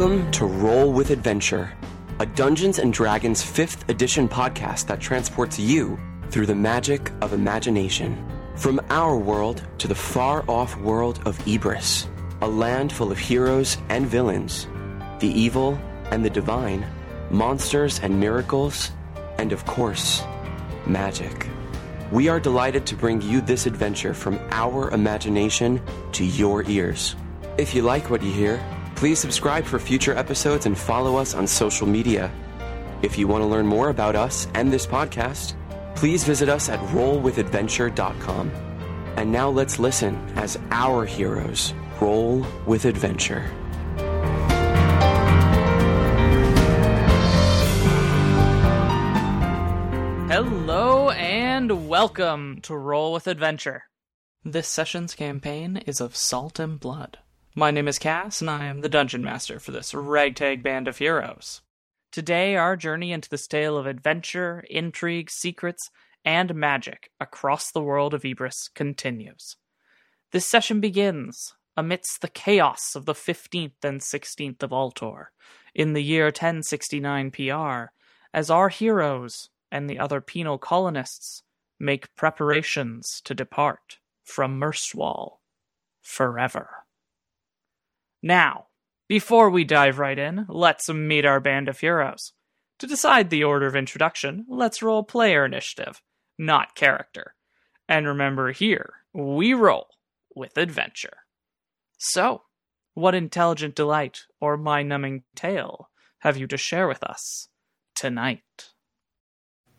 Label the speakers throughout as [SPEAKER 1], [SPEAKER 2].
[SPEAKER 1] Welcome to Roll with Adventure, a Dungeons and Dragons 5th edition podcast that transports you through the magic of imagination. From our world to the far off world of Ibris, a land full of heroes and villains, the evil and the divine, monsters and miracles, and of course, magic. We are delighted to bring you this adventure from our imagination to your ears. If you like what you hear, please subscribe for future episodes and follow us on social media. If you want to learn more about us and this podcast, please visit us at rollwithadventure.com. And now let's listen as our heroes roll with adventure.
[SPEAKER 2] Hello and welcome to Roll with Adventure. This session's campaign is of Salt and Blood. My name is Cass, and I am the Dungeon Master for this ragtag band of heroes. Today, our journey into this tale of adventure, intrigue, secrets, and magic across the world of Ibris continues. This session begins amidst the chaos of the 15th and 16th of Altor, in the year 1069 PR, as our heroes and the other penal colonists make preparations to depart from Merstwall forever. Now, before we dive right in, let's meet our band of heroes. To decide the order of introduction, let's roll player initiative, not character. And remember here, we roll with adventure. So, what intelligent delight or mind numbing tale have you to share with us tonight?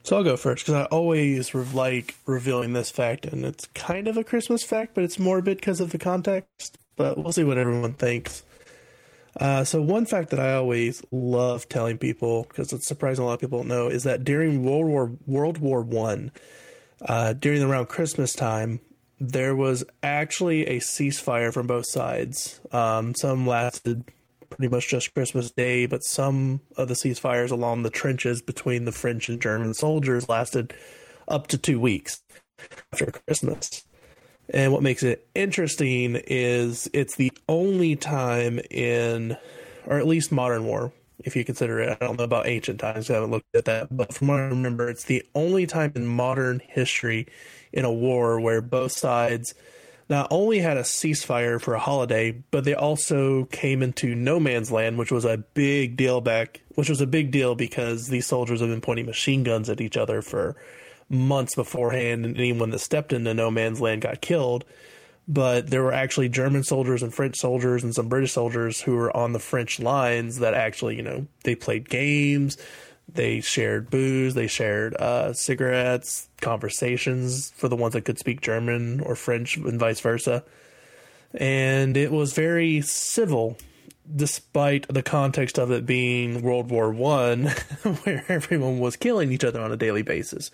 [SPEAKER 3] So I'll go first because I always re- like revealing this fact, and it's kind of a Christmas fact, but it's morbid because of the context. But we'll see what everyone thinks. Uh, so one fact that I always love telling people because it's surprising a lot of people don't know is that during World War World War One, uh, during around Christmas time, there was actually a ceasefire from both sides. Um, some lasted pretty much just Christmas Day, but some of the ceasefires along the trenches between the French and German soldiers lasted up to two weeks after Christmas. And what makes it interesting is it's the only time in, or at least modern war, if you consider it. I don't know about ancient times, I haven't looked at that, but from what I remember, it's the only time in modern history in a war where both sides not only had a ceasefire for a holiday, but they also came into no man's land, which was a big deal back, which was a big deal because these soldiers have been pointing machine guns at each other for months beforehand, and anyone that stepped into no man's land got killed. But there were actually German soldiers and French soldiers and some British soldiers who were on the French lines that actually, you know, they played games, they shared booze, they shared uh, cigarettes, conversations for the ones that could speak German or French, and vice versa. And it was very civil, despite the context of it being World War One, where everyone was killing each other on a daily basis.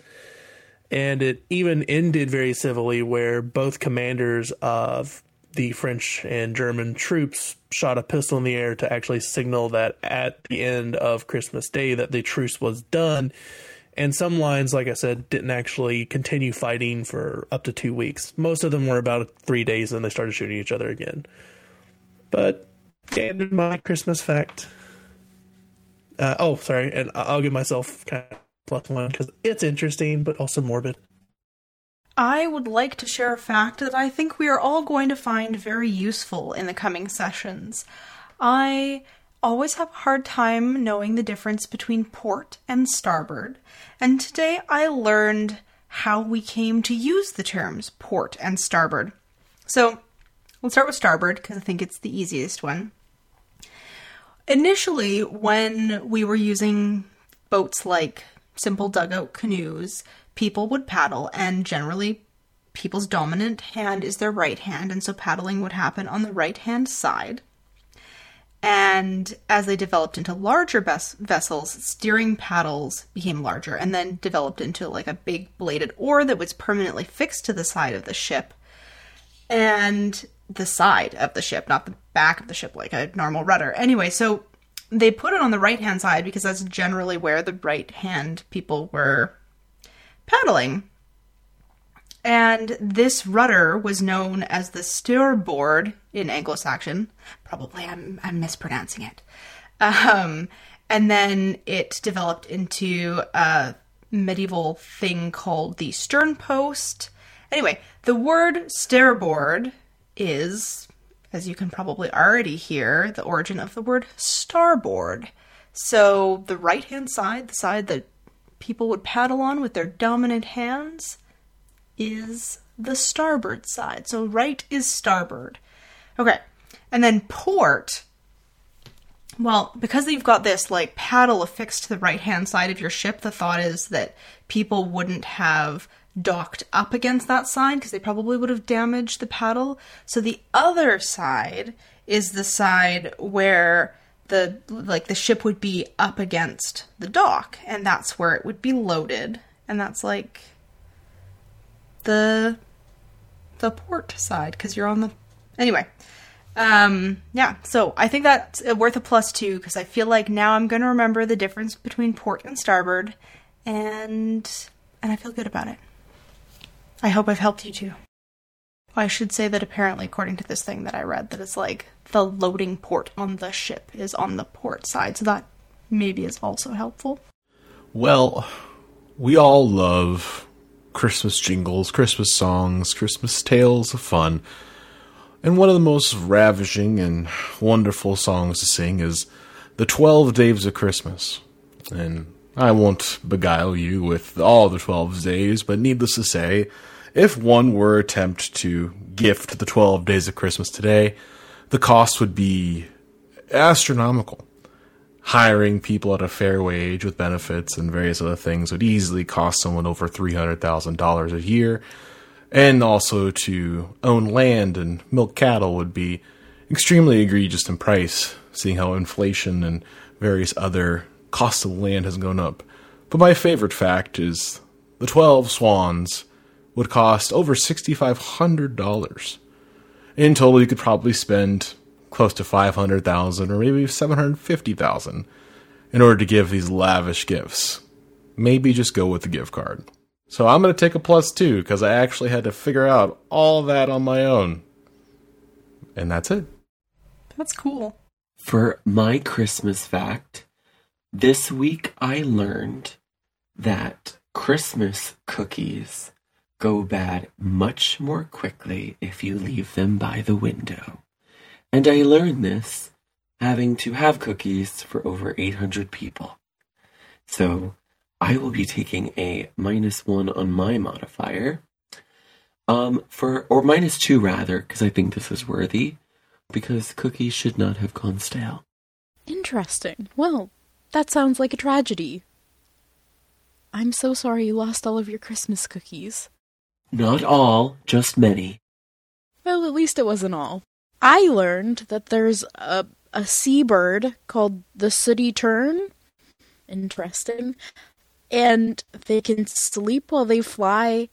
[SPEAKER 3] And it even ended very civilly, where both commanders of the French and German troops shot a pistol in the air to actually signal that at the end of Christmas Day that the truce was done. And some lines, like I said, didn't actually continue fighting for up to two weeks. Most of them were about three days, and they started shooting each other again. But and my Christmas fact. Uh, oh, sorry, and I'll give myself kind of one because it's interesting, but also morbid.
[SPEAKER 4] I would like to share a fact that I think we are all going to find very useful in the coming sessions. I always have a hard time knowing the difference between port and starboard, and today I learned how we came to use the terms port and starboard. So, we'll start with starboard because I think it's the easiest one. Initially, when we were using boats like simple dugout canoes, people would paddle, and generally, people's dominant hand is their right hand, and so paddling would happen on the right hand side. And as they developed into larger ves- vessels, steering paddles became larger and then developed into like a big bladed oar that was permanently fixed to the side of the ship. And the side of the ship, not the back of the ship like a normal rudder. Anyway, so they put it on the right hand side because that's generally where the right hand people were paddling. And this rudder was known as the steerboard in Anglo Saxon. Probably I'm, I'm mispronouncing it. Um, and then it developed into a medieval thing called the stern post. Anyway, the word starboard is, as you can probably already hear, the origin of the word starboard. So the right hand side, the side that people would paddle on with their dominant hands, is the starboard side. So right is starboard. Okay. And then port well, because you've got this like paddle affixed to the right hand side of your ship, the thought is that people wouldn't have docked up against that side because they probably would have damaged the paddle. So the other side is the side where the like the ship would be up against the dock and that's where it would be loaded and that's like the the port side because you're on the anyway um, yeah, so I think that's worth a plus two because I feel like now I'm going to remember the difference between port and starboard, and and I feel good about it. I hope I've helped you too. I should say that apparently, according to this thing that I read, that it's like the loading port on the ship is on the port side, so that maybe is also helpful.
[SPEAKER 5] Well, we all love Christmas jingles, Christmas songs, Christmas tales of fun. And one of the most ravishing and wonderful songs to sing is The Twelve Days of Christmas. And I won't beguile you with all the twelve days, but needless to say, if one were attempt to gift the twelve days of Christmas today, the cost would be astronomical. Hiring people at a fair wage with benefits and various other things would easily cost someone over $300,000 a year and also to own land and milk cattle would be extremely egregious in price, seeing how inflation and various other costs of land has gone up. But my favorite fact is the 12 swans would cost over $6,500. In total, you could probably spend close to 500,000 or maybe 750,000 in order to give these lavish gifts. Maybe just go with the gift card. So I'm going to take a plus two because I actually had to figure out all that on my own. And that's it.
[SPEAKER 4] That's cool.
[SPEAKER 1] For my Christmas fact, this week I learned that Christmas cookies go bad much more quickly if you leave them by the window. And I learned this having to have cookies for over 800 people. So I will be taking a minus one on my modifier. Um, for or minus two rather, because I think this is worthy, because cookies should not have gone stale.
[SPEAKER 6] Interesting. Well, that sounds like a tragedy. I'm so sorry you lost all of your Christmas cookies.
[SPEAKER 1] Not all, just many.
[SPEAKER 6] Well, at least it wasn't all. I learned that there's a a seabird called the sooty tern. Interesting and they can sleep while they fly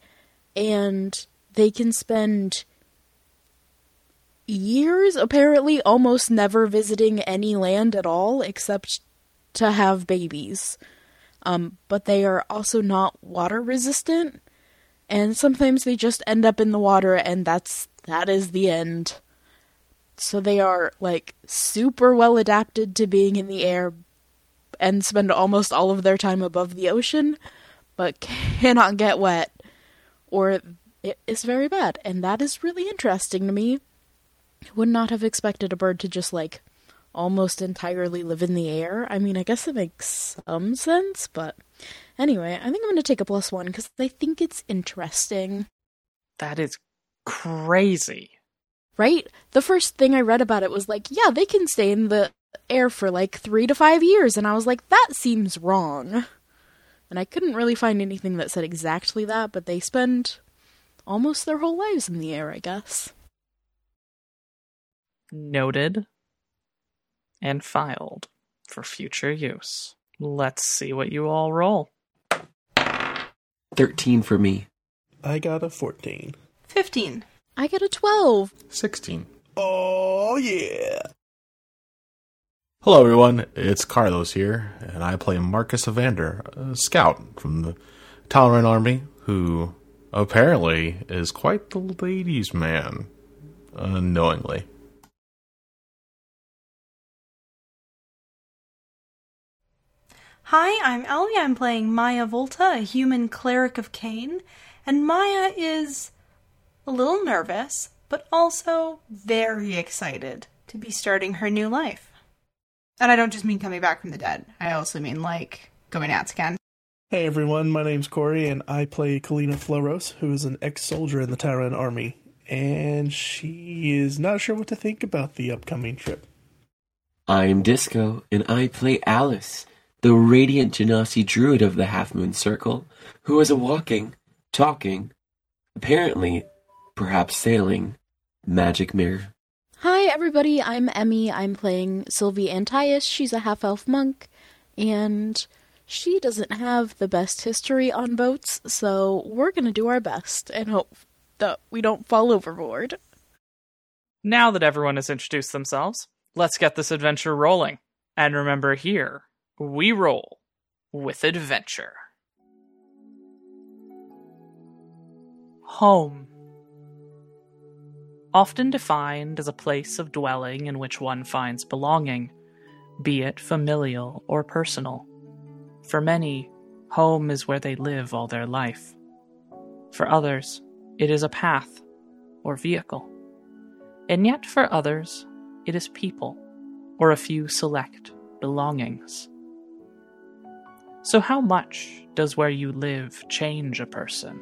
[SPEAKER 6] and they can spend years apparently almost never visiting any land at all except to have babies. Um, but they are also not water resistant and sometimes they just end up in the water and that's that is the end. So they are like super well adapted to being in the air and spend almost all of their time above the ocean, but cannot get wet, or it is very bad. And that is really interesting to me. I would not have expected a bird to just like almost entirely live in the air. I mean, I guess it makes some sense, but anyway, I think I'm going to take a plus one because I think it's interesting.
[SPEAKER 2] That is crazy.
[SPEAKER 6] Right? The first thing I read about it was like, yeah, they can stay in the air for like three to five years, and I was like, that seems wrong. And I couldn't really find anything that said exactly that, but they spend almost their whole lives in the air, I guess.
[SPEAKER 2] Noted and filed for future use. Let's see what you all roll.
[SPEAKER 1] 13 for me.
[SPEAKER 3] I got a 14.
[SPEAKER 4] 15.
[SPEAKER 6] I get a 12.
[SPEAKER 5] 16.
[SPEAKER 3] Oh, yeah.
[SPEAKER 5] Hello, everyone. It's Carlos here, and I play Marcus Evander, a scout from the Tolerant Army, who apparently is quite the ladies' man, unknowingly.
[SPEAKER 4] Hi, I'm Ellie. I'm playing Maya Volta, a human cleric of Cain. And Maya is a little nervous, but also very excited to be starting her new life. And I don't just mean coming back from the dead, I also mean like going out again.
[SPEAKER 3] Hey everyone, my name's Corey, and I play Kalina Floros, who is an ex soldier in the Tyran army. And she is not sure what to think about the upcoming trip.
[SPEAKER 1] I'm Disco, and I play Alice, the radiant Genasi druid of the Half Moon Circle, who is a walking, talking, apparently, perhaps sailing, magic mirror.
[SPEAKER 6] Hi, everybody. I'm Emmy. I'm playing Sylvie Antias. She's a half elf monk, and she doesn't have the best history on boats, so we're going to do our best and hope that we don't fall overboard.
[SPEAKER 2] Now that everyone has introduced themselves, let's get this adventure rolling. And remember here, we roll with adventure. Home. Often defined as a place of dwelling in which one finds belonging, be it familial or personal. For many, home is where they live all their life. For others, it is a path or vehicle. And yet for others, it is people or a few select belongings. So, how much does where you live change a person?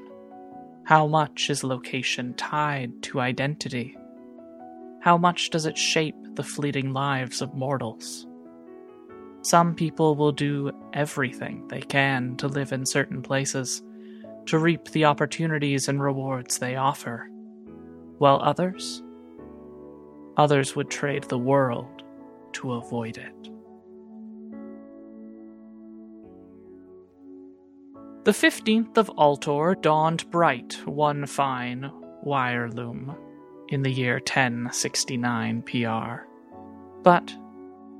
[SPEAKER 2] How much is location tied to identity? How much does it shape the fleeting lives of mortals? Some people will do everything they can to live in certain places, to reap the opportunities and rewards they offer, while others, others would trade the world to avoid it. The 15th of Altor dawned bright one fine wire loom in the year 1069 PR. But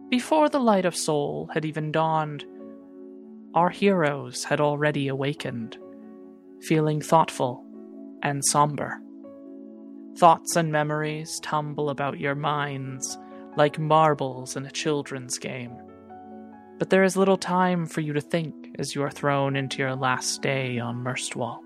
[SPEAKER 2] before the light of Sol had even dawned, our heroes had already awakened, feeling thoughtful and somber. Thoughts and memories tumble about your minds like marbles in a children's game. But there is little time for you to think as you are thrown into your last day on Murstwall.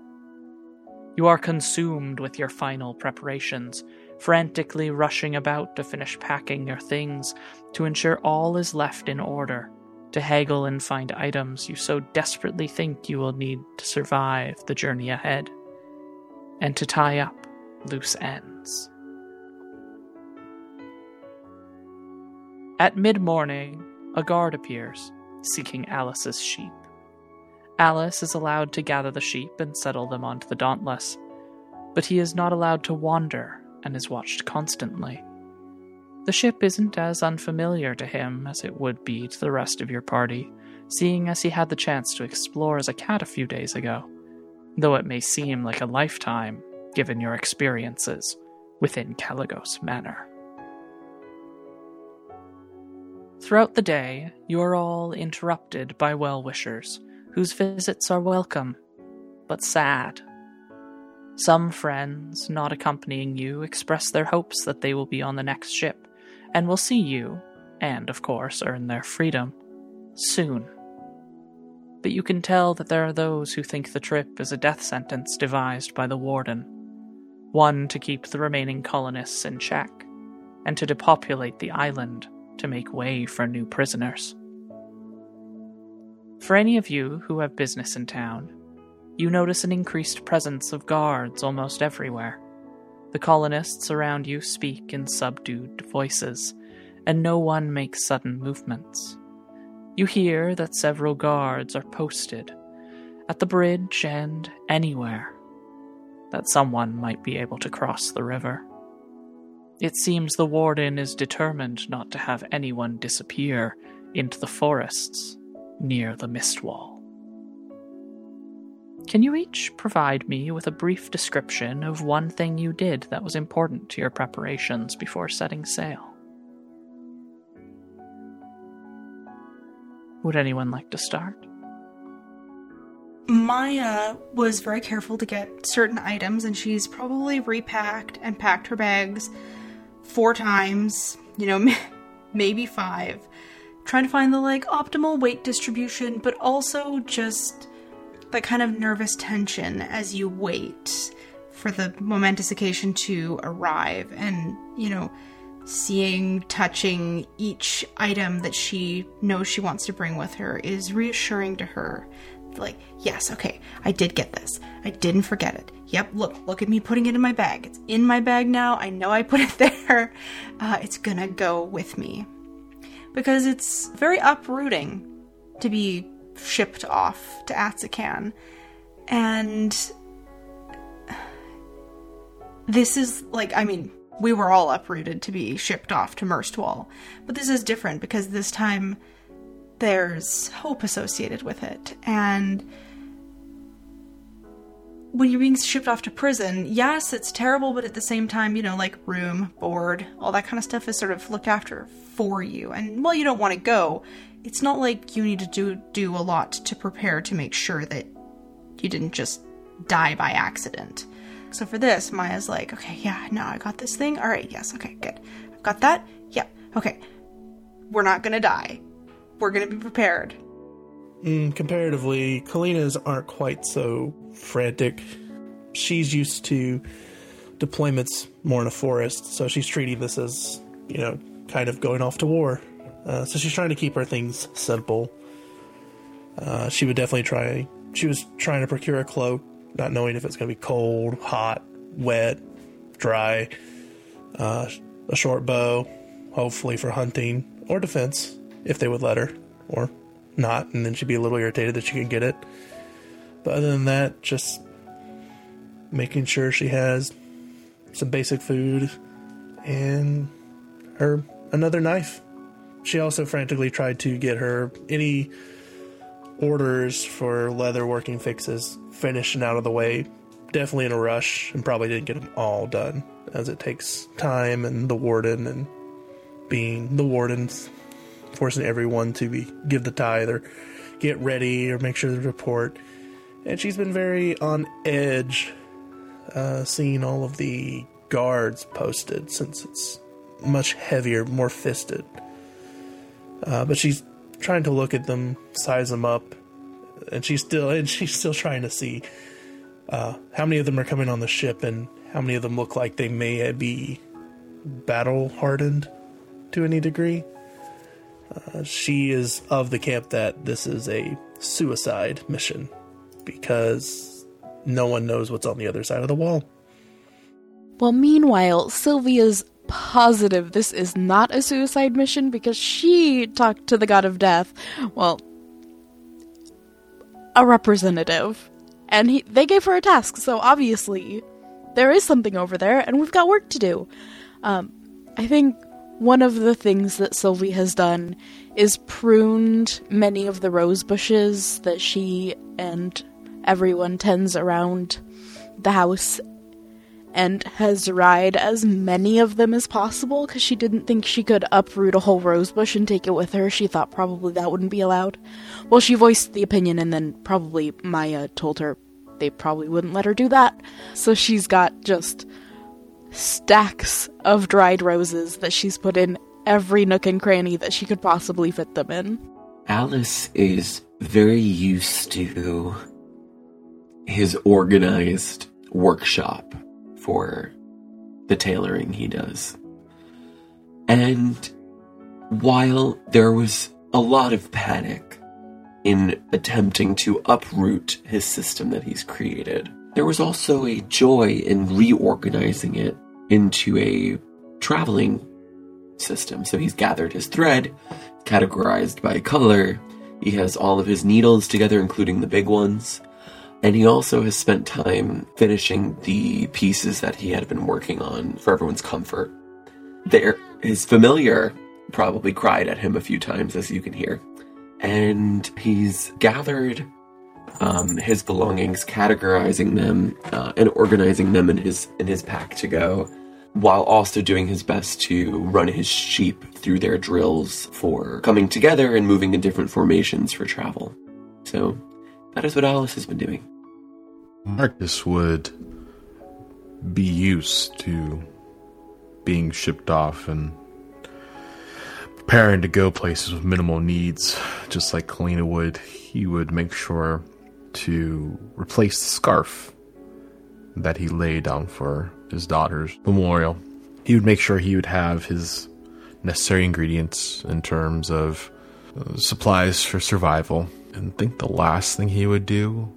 [SPEAKER 2] You are consumed with your final preparations, frantically rushing about to finish packing your things, to ensure all is left in order, to haggle and find items you so desperately think you will need to survive the journey ahead, and to tie up loose ends. At mid morning, a guard appears, seeking Alice's sheep. Alice is allowed to gather the sheep and settle them onto the Dauntless, but he is not allowed to wander and is watched constantly. The ship isn't as unfamiliar to him as it would be to the rest of your party, seeing as he had the chance to explore as a cat a few days ago, though it may seem like a lifetime given your experiences within Caligos Manor. Throughout the day, you are all interrupted by well wishers whose visits are welcome, but sad. Some friends, not accompanying you, express their hopes that they will be on the next ship and will see you, and of course earn their freedom, soon. But you can tell that there are those who think the trip is a death sentence devised by the warden, one to keep the remaining colonists in check, and to depopulate the island to make way for new prisoners. For any of you who have business in town, you notice an increased presence of guards almost everywhere. The colonists around you speak in subdued voices, and no one makes sudden movements. You hear that several guards are posted at the bridge and anywhere that someone might be able to cross the river. It seems the warden is determined not to have anyone disappear into the forests near the mist wall. Can you each provide me with a brief description of one thing you did that was important to your preparations before setting sail? Would anyone like to start?
[SPEAKER 4] Maya was very careful to get certain items, and she's probably repacked and packed her bags four times, you know, maybe five, trying to find the like optimal weight distribution, but also just that kind of nervous tension as you wait for the momentous occasion to arrive and, you know, seeing, touching each item that she knows she wants to bring with her is reassuring to her. Like, yes, okay, I did get this. I didn't forget it. Yep, look, look at me putting it in my bag. It's in my bag now. I know I put it there. Uh, it's gonna go with me. Because it's very uprooting to be shipped off to Atsakan. And this is like, I mean, we were all uprooted to be shipped off to Merstwall. But this is different because this time there's hope associated with it. And when you're being shipped off to prison, yes, it's terrible, but at the same time, you know, like room, board, all that kind of stuff is sort of looked after for you. And while you don't want to go, it's not like you need to do do a lot to prepare to make sure that you didn't just die by accident. So for this, Maya's like, okay, yeah, no, I got this thing. All right, yes, okay, good. I've got that. Yeah, okay. We're not gonna die. We're gonna be prepared.
[SPEAKER 3] Mm, comparatively, Kalina's aren't quite so frantic. She's used to deployments more in a forest, so she's treating this as, you know, kind of going off to war. Uh, so she's trying to keep her things simple. Uh, she would definitely try. She was trying to procure a cloak, not knowing if it's going to be cold, hot, wet, dry. Uh, a short bow, hopefully for hunting or defense, if they would let her, or not, and then she'd be a little irritated that she could get it. But other than that, just making sure she has some basic food and her another knife. She also frantically tried to get her any orders for leather working fixes finished and out of the way. Definitely in a rush and probably didn't get them all done as it takes time and the warden and being the wardens forcing everyone to be give the tithe or get ready or make sure the report. And she's been very on edge, uh, seeing all of the guards posted since it's much heavier, more fisted. Uh, but she's trying to look at them, size them up, and she's still and she's still trying to see uh, how many of them are coming on the ship and how many of them look like they may be battle hardened to any degree. Uh, she is of the camp that this is a suicide mission because no one knows what's on the other side of the wall.
[SPEAKER 6] Well, meanwhile, Sylvie's positive this is not a suicide mission because she talked to the god of death. Well, a representative. And he, they gave her a task, so obviously there is something over there, and we've got work to do. Um, I think one of the things that Sylvie has done is pruned many of the rose bushes that she and everyone tends around the house and has dried as many of them as possible because she didn't think she could uproot a whole rose bush and take it with her. She thought probably that wouldn't be allowed. Well, she voiced the opinion, and then probably Maya told her they probably wouldn't let her do that. So she's got just stacks of dried roses that she's put in every nook and cranny that she could possibly fit them in.
[SPEAKER 1] Alice is very used to his organized workshop for the tailoring he does. And while there was a lot of panic in attempting to uproot his system that he's created, there was also a joy in reorganizing it into a traveling system. So he's gathered his thread, categorized by color. He has all of his needles together, including the big ones. And he also has spent time finishing the pieces that he had been working on for everyone's comfort. There, his familiar probably cried at him a few times, as you can hear. And he's gathered um, his belongings, categorizing them uh, and organizing them in his in his pack to go, while also doing his best to run his sheep through their drills for coming together and moving in different formations for travel. So that is what Alice has been doing.
[SPEAKER 5] Marcus would be used to being shipped off and preparing to go places with minimal needs, just like Kalina would, he would make sure to replace the scarf that he laid down for his daughter's memorial. He would make sure he would have his necessary ingredients in terms of uh, supplies for survival. And think the last thing he would do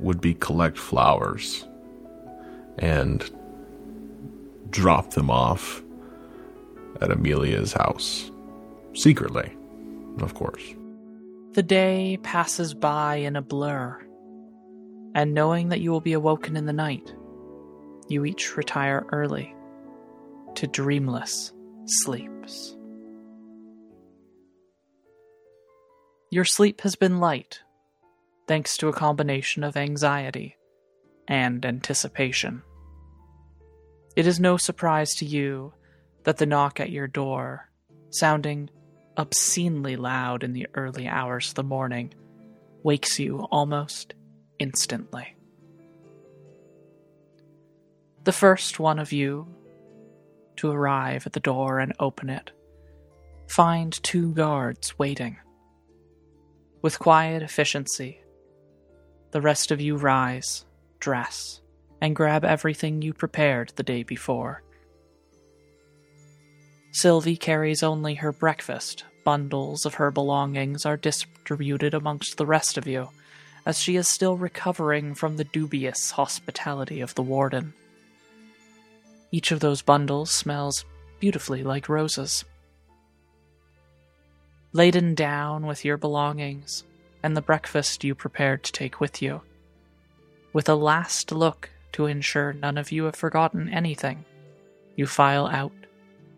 [SPEAKER 5] would be collect flowers and drop them off at Amelia's house. Secretly, of course.
[SPEAKER 2] The day passes by in a blur, and knowing that you will be awoken in the night, you each retire early to dreamless sleeps. Your sleep has been light, thanks to a combination of anxiety and anticipation. It is no surprise to you that the knock at your door, sounding obscenely loud in the early hours of the morning, wakes you almost instantly. The first one of you to arrive at the door and open it find two guards waiting. With quiet efficiency, the rest of you rise, dress, and grab everything you prepared the day before. Sylvie carries only her breakfast. Bundles of her belongings are distributed amongst the rest of you, as she is still recovering from the dubious hospitality of the warden. Each of those bundles smells beautifully like roses. Laden down with your belongings and the breakfast you prepared to take with you, with a last look to ensure none of you have forgotten anything, you file out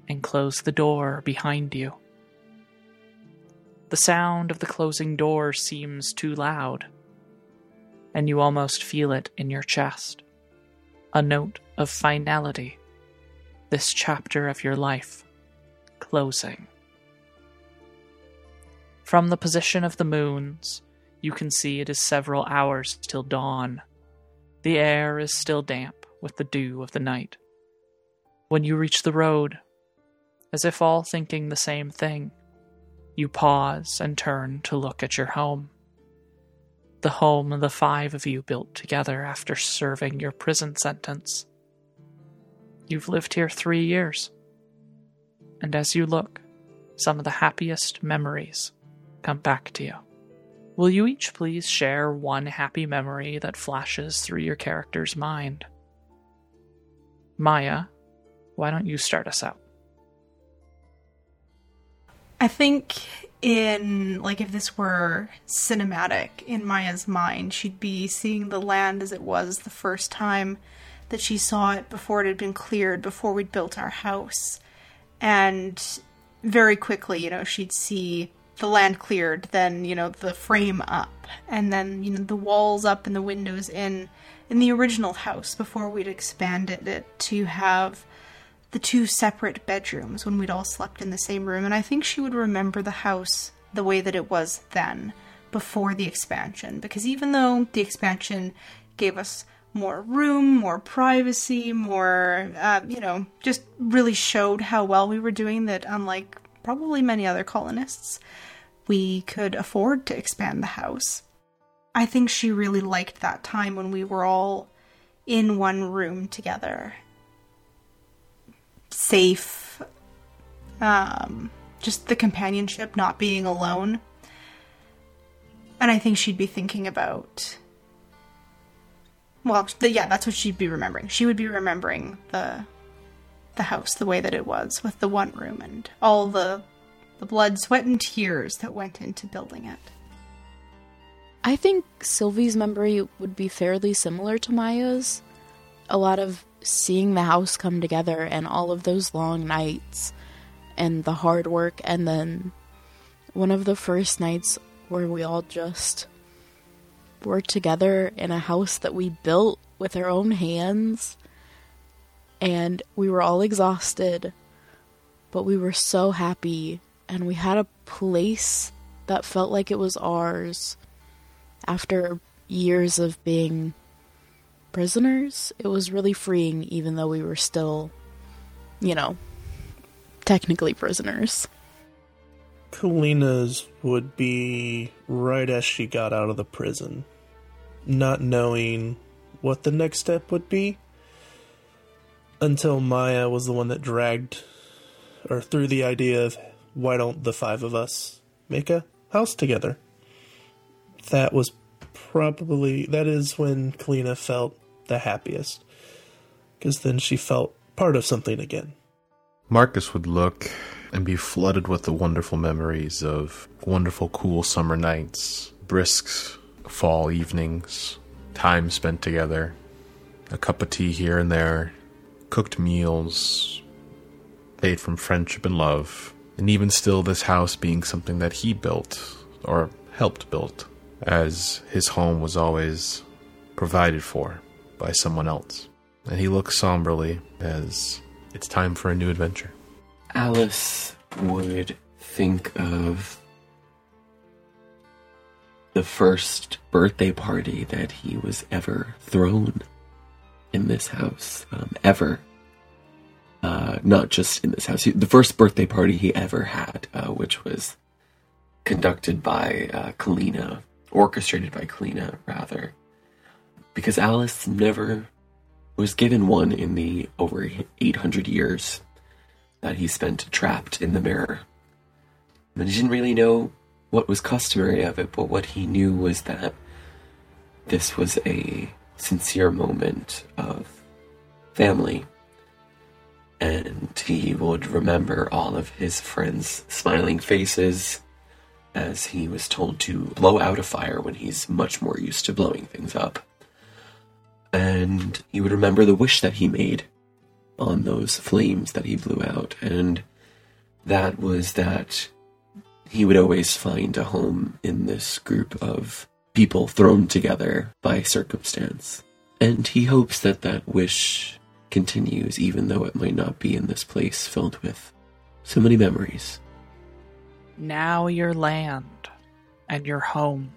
[SPEAKER 2] and close the door behind you. The sound of the closing door seems too loud, and you almost feel it in your chest. A note of finality. This chapter of your life closing. From the position of the moons, you can see it is several hours till dawn. The air is still damp with the dew of the night. When you reach the road, as if all thinking the same thing. You pause and turn to look at your home. The home the five of you built together after serving your prison sentence. You've lived here three years. And as you look, some of the happiest memories come back to you. Will you each please share one happy memory that flashes through your character's mind? Maya, why don't you start us out?
[SPEAKER 4] I think in like if this were cinematic in Maya's mind, she'd be seeing the land as it was the first time that she saw it before it had been cleared, before we'd built our house. And very quickly, you know, she'd see the land cleared, then, you know, the frame up, and then, you know, the walls up and the windows in in the original house before we'd expanded it to have the two separate bedrooms when we'd all slept in the same room, and I think she would remember the house the way that it was then, before the expansion. Because even though the expansion gave us more room, more privacy, more, uh, you know, just really showed how well we were doing, that unlike probably many other colonists, we could afford to expand the house. I think she really liked that time when we were all in one room together safe, um, just the companionship, not being alone. And I think she'd be thinking about. Well, the, yeah, that's what she'd be remembering. She would be remembering the the house the way that it was, with the one room and all the the blood, sweat, and tears that went into building it.
[SPEAKER 6] I think Sylvie's memory would be fairly similar to Maya's. A lot of seeing the house come together and all of those long nights and the hard work and then one of the first nights where we all just were together in a house that we built with our own hands and we were all exhausted but we were so happy and we had a place that felt like it was ours after years of being prisoners. It was really freeing, even though we were still, you know, technically prisoners.
[SPEAKER 3] Kalina's would be right as she got out of the prison, not knowing what the next step would be until Maya was the one that dragged or threw the idea of why don't the five of us make a house together. That was probably that is when Kalina felt the happiest because then she felt part of something again.
[SPEAKER 5] Marcus would look and be flooded with the wonderful memories of wonderful, cool summer nights, brisk fall evenings, time spent together, a cup of tea here and there, cooked meals made from friendship and love, and even still, this house being something that he built or helped build, as his home was always provided for by someone else. And he looks somberly as it's time for a new adventure.
[SPEAKER 1] Alice would think of the first birthday party that he was ever thrown in this house, um, ever. Uh, not just in this house. The first birthday party he ever had, uh, which was conducted by uh, Kalina, orchestrated by Kalina, rather. Because Alice never was given one in the over 800 years that he spent trapped in the mirror. And he didn't really know what was customary of it, but what he knew was that this was a sincere moment of family. And he would remember all of his friends' smiling faces as he was told to blow out a fire when he's much more used to blowing things up. And he would remember the wish that he made on those flames that he blew out. And that was that he would always find a home in this group of people thrown together by circumstance. And he hopes that that wish continues, even though it might not be in this place filled with so many memories.
[SPEAKER 2] Now your land and your home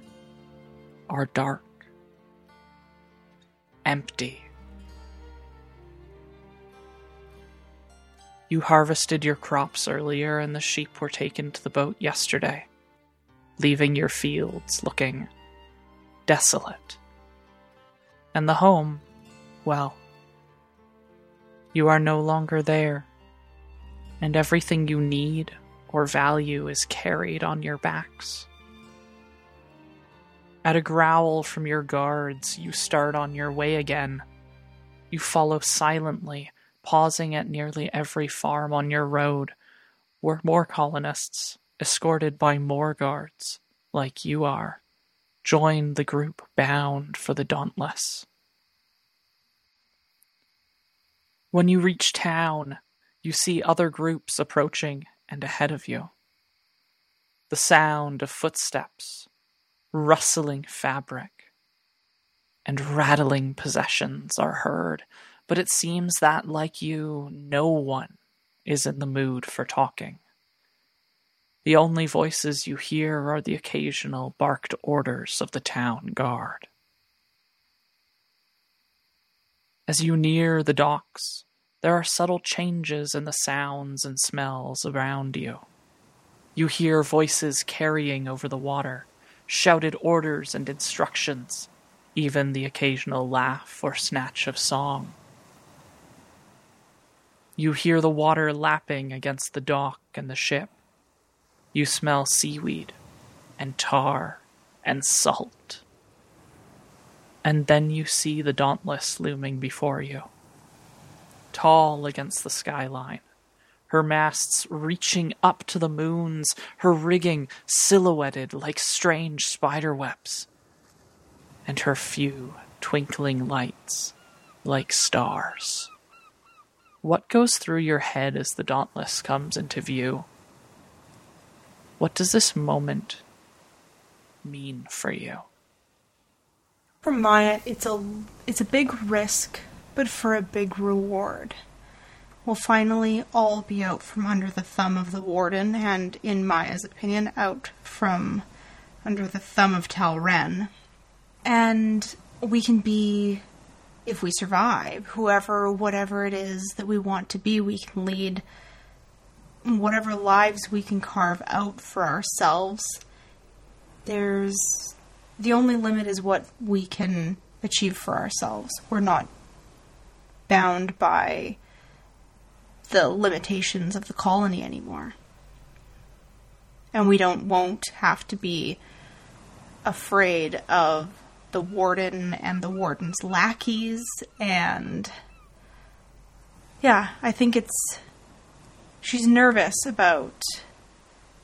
[SPEAKER 2] are dark, empty. You harvested your crops earlier, and the sheep were taken to the boat yesterday, leaving your fields looking desolate. And the home, well, you are no longer there, and everything you need or value is carried on your backs. At a growl from your guards, you start on your way again. You follow silently, pausing at nearly every farm on your road, where more colonists, escorted by more guards, like you are, join the group bound for the Dauntless. When you reach town, you see other groups approaching and ahead of you. The sound of footsteps, rustling fabric, and rattling possessions are heard, but it seems that, like you, no one is in the mood for talking. The only voices you hear are the occasional barked orders of the town guard. As you near the docks, there are subtle changes in the sounds and smells around you. You hear voices carrying over the water, shouted orders and instructions, even the occasional laugh or snatch of song. You hear the water lapping against the dock and the ship. You smell seaweed and tar and salt. And then you see the Dauntless looming before you tall against the skyline, her masts reaching up to the moons, her rigging silhouetted like strange spider webs, and her few twinkling lights like stars. What goes through your head as the Dauntless comes into view? What does this moment mean for you?
[SPEAKER 4] For Maya, it's a it's a big risk, but for a big reward. We'll finally all be out from under the thumb of the warden, and, in Maya's opinion, out from under the thumb of Talren. And we can be, if we survive, whoever, whatever it is that we want to be, we can lead whatever lives we can carve out for ourselves, there's the only limit is what we can achieve for ourselves. We're not bound by the limitations of the colony anymore. And we don't won't have to be afraid of the warden and the warden's lackeys and yeah, I think it's she's nervous about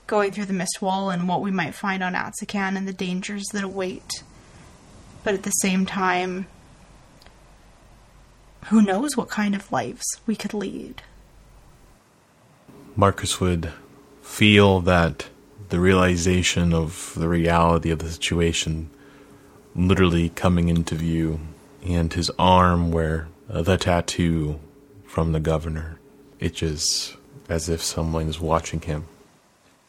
[SPEAKER 4] going through the mist wall and what we might find on Atsakan and the dangers that await. But at the same time, who knows what kind of lives we could lead.
[SPEAKER 5] Marcus would feel that the realization of the reality of the situation literally coming into view, and his arm where the tattoo from the governor itches as if someone is watching him.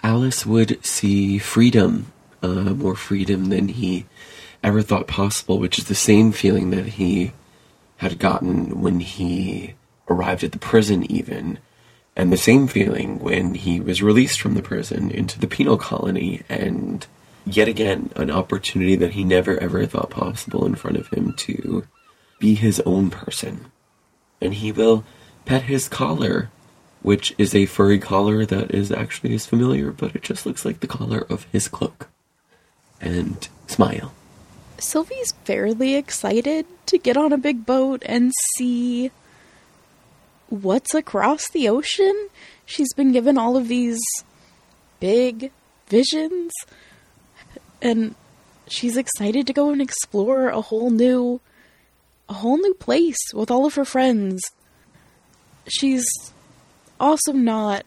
[SPEAKER 1] Alice would see freedom, uh, more freedom than he ever thought possible, which is the same feeling that he had gotten when he arrived at the prison, even, and the same feeling when he was released from the prison into the penal colony, and yet again, an opportunity that he never ever thought possible in front of him to be his own person. And he will pet his collar, which is a furry collar that is actually his familiar, but it just looks like the collar of his cloak. And smile.
[SPEAKER 6] Sylvie's fairly excited to get on a big boat and see what's across the ocean. She's been given all of these big visions and she's excited to go and explore a whole new a whole new place with all of her friends. She's also not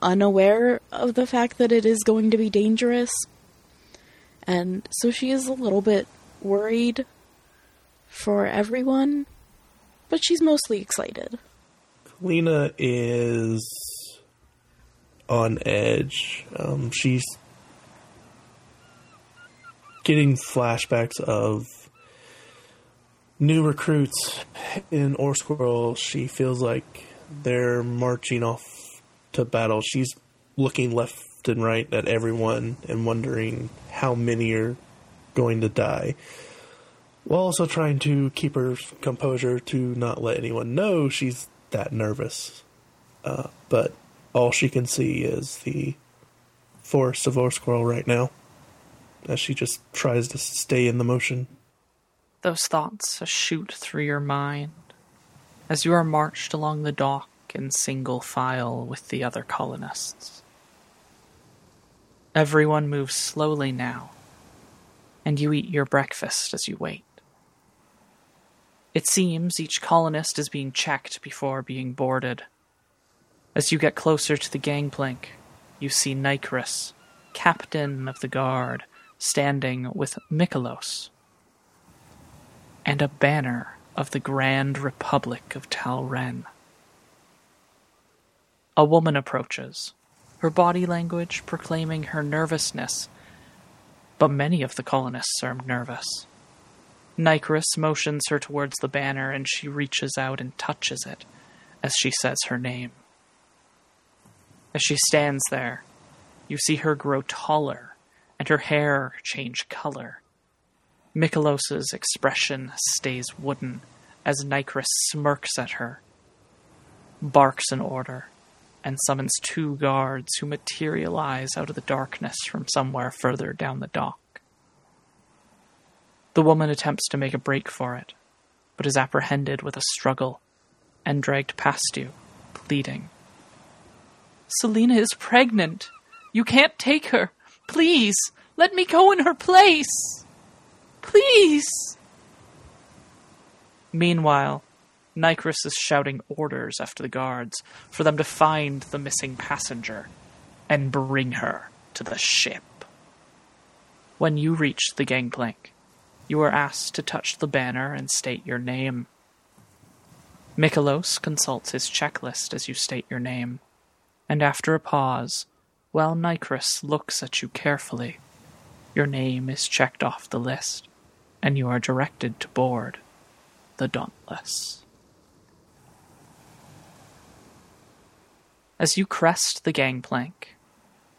[SPEAKER 6] unaware of the fact that it is going to be dangerous. And so she is a little bit worried for everyone, but she's mostly excited.
[SPEAKER 3] Lena is on edge. Um, she's getting flashbacks of new recruits in Orsquirrel. She feels like they're marching off to battle. She's looking left and right at everyone and wondering how many are going to die. While also trying to keep her composure to not let anyone know she's that nervous. Uh, but all she can see is the forest of Orsquirrel right now as she just tries to stay in the motion.
[SPEAKER 2] Those thoughts shoot through your mind as you are marched along the dock in single file with the other colonists. Everyone moves slowly now, and you eat your breakfast as you wait. It seems each colonist is being checked before being boarded. As you get closer to the gangplank, you see Nykris, captain of the guard, standing with Mikolos, and a banner of the Grand Republic of Talren. A woman approaches, her body language proclaiming her nervousness, but many of the colonists are nervous. Nykris motions her towards the banner and she reaches out and touches it as she says her name. As she stands there, you see her grow taller and her hair change color. Mikolos's expression stays wooden as Nykris smirks at her, barks an order, and summons two guards who materialize out of the darkness from somewhere further down the dock. The woman attempts to make a break for it, but is apprehended with a struggle and dragged past you, pleading. Selina is pregnant. You can't take her. Please, let me go in her place. Please. Meanwhile, Nykris is shouting orders after the guards for them to find the missing passenger and bring her to the ship. When you reach the gangplank, you are asked to touch the banner and state your name. Mikolos consults his checklist as you state your name, and after a pause, while Nykris looks at you carefully, your name is checked off the list, and you are directed to board the Dauntless. As you crest the gangplank,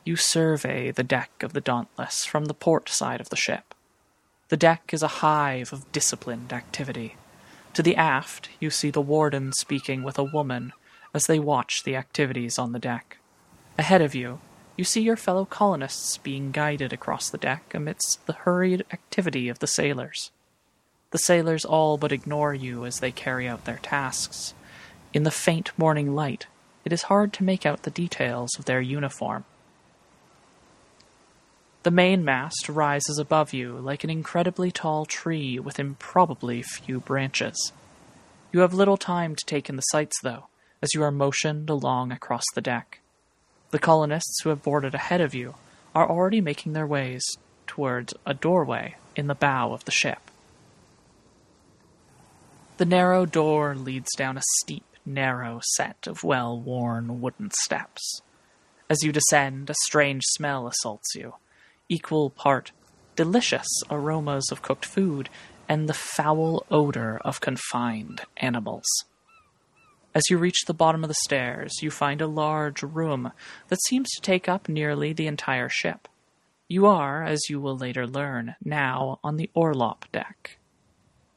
[SPEAKER 2] you survey the deck of the Dauntless from the port side of the ship. The deck is a hive of disciplined activity. To the aft, you see the warden speaking with a woman as they watch the activities on the deck. Ahead of you, you see your fellow colonists being guided across the deck amidst the hurried activity of the sailors. The sailors all but ignore you as they carry out their tasks. In the faint morning light, it is hard to make out the details of their uniform. The mainmast rises above you like an incredibly tall tree with improbably few branches. You have little time to take in the sights, though, as you are motioned along across the deck. The colonists who have boarded ahead of you are already making their ways towards a doorway in the bow of the ship. The narrow door leads down a steep, narrow set of well worn wooden steps. As you descend, a strange smell assaults you equal part delicious aromas of cooked food and the foul odor of confined animals. As you reach the bottom of the stairs, you find a large room that seems to take up nearly the entire ship. You are, as you will later learn, now on the orlop deck.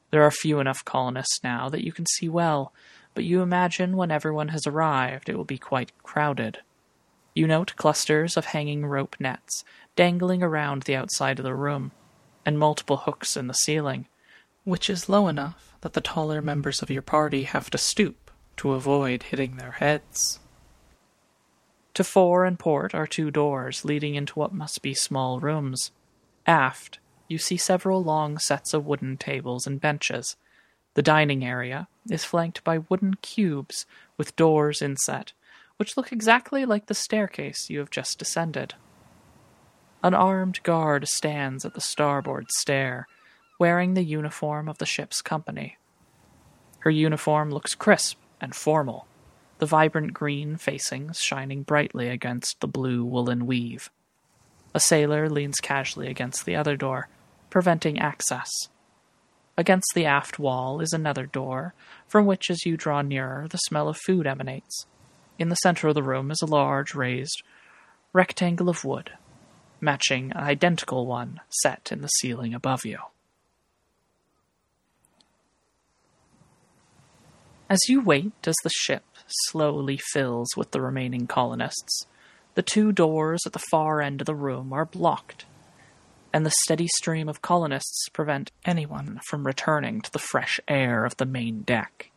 [SPEAKER 2] There are few enough colonists now that you can see well, but you imagine when everyone has arrived it will be quite crowded. You note clusters of hanging rope nets dangling around the outside of the room, and multiple hooks in the ceiling, which is low enough that the taller members of your party have to stoop to avoid hitting their heads. To fore and port are two doors leading into what must be small rooms. Aft, you see several long sets of wooden tables and benches. The dining area is flanked by wooden cubes with doors inset, which look exactly like the staircase you have just descended. An armed guard stands at the starboard stair, wearing the uniform of the ship's company. Her uniform looks crisp and formal, the vibrant green facings shining brightly against the blue woolen weave. A sailor leans casually against the other door, preventing access. Against the aft wall is another door, from which, as you draw nearer, the smell of food emanates. In the center of the room is a large, raised rectangle of wood, matching an identical one set in the ceiling above you. As you wait as the ship slowly fills with the remaining colonists, the two doors at the far end of the room are blocked, and the steady stream of colonists prevent anyone from returning to the fresh air of the main deck.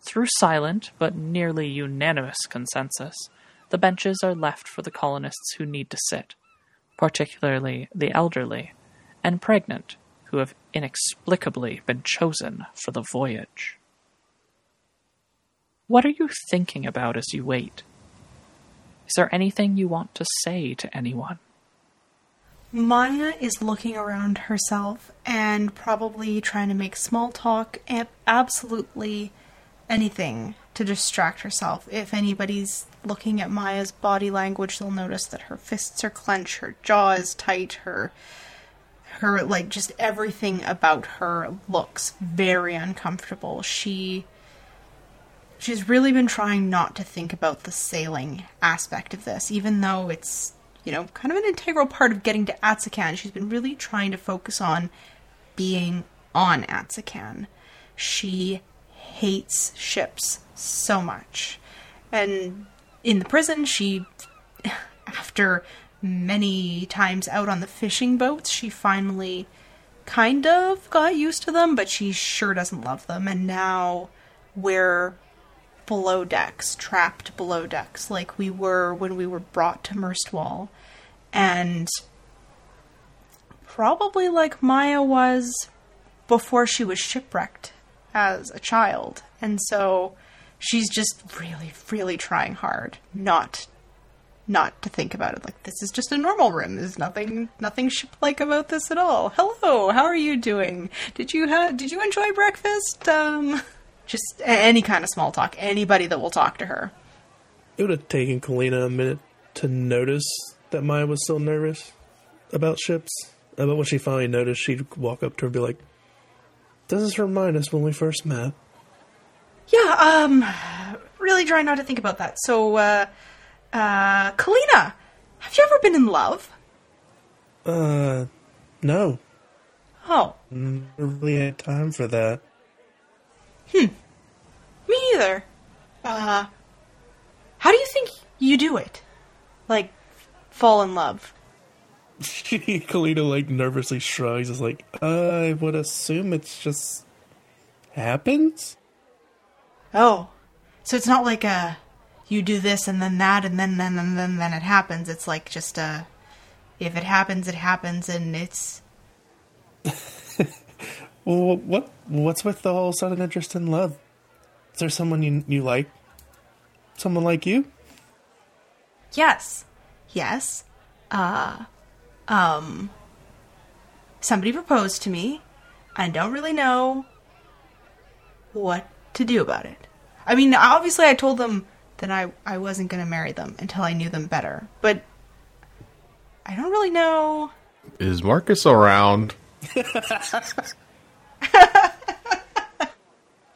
[SPEAKER 2] Through silent but nearly unanimous consensus, the benches are left for the colonists who need to sit, particularly the elderly and pregnant who have inexplicably been chosen for the voyage. What are you thinking about as you wait? Is there anything you want to say to anyone?
[SPEAKER 4] Maya is looking around herself and probably trying to make small talk and absolutely anything to distract herself. If anybody's looking at Maya's body language, they'll notice that her fists are clenched, her jaw is tight, her her like just everything about her looks very uncomfortable. She she's really been trying not to think about the sailing aspect of this, even though it's you know kind of an integral part of getting to Atsakan. She's been really trying to focus on being on Atsakan. She hates ships so much. And in the prison, she, after many times out on the fishing boats, she finally kind of got used to them, but she sure doesn't love them. And now we're below decks, trapped below decks, like we were when we were brought to Merstwall. And probably like Maya was before she was shipwrecked as a child. And so she's just really, really trying hard not not to think about it like this is just a normal room. There's nothing nothing ship like about this at all. Hello, how are you doing? Did you ha- did you enjoy breakfast? Um just any kind of small talk. Anybody that will talk to her.
[SPEAKER 3] It would have taken Kalina a minute to notice that Maya was still nervous about ships. But when she finally noticed, she'd walk up to her and be like, Does this remind us when we first met?
[SPEAKER 4] Yeah, um really trying not to think about that. So, uh, uh, Kalina, have you ever been in love?
[SPEAKER 3] Uh, no.
[SPEAKER 4] Oh,
[SPEAKER 3] Never really had time for that. Hmm.
[SPEAKER 4] Me neither. Uh, how do you think you do it? Like, fall in love?
[SPEAKER 3] Kalina like nervously shrugs. Is like, I would assume it's just happens.
[SPEAKER 4] Oh, so it's not like a you do this and then that and then then and then then it happens. It's like just a if it happens, it happens, and it's
[SPEAKER 3] Well, what what's with the whole sudden interest in love? Is there someone you you like? Someone like you?
[SPEAKER 4] yes, yes. Uh, um, somebody proposed to me. I don't really know what to do about it. I mean, obviously, I told them that I I wasn't going to marry them until I knew them better, but I don't really know.
[SPEAKER 5] Is Marcus around?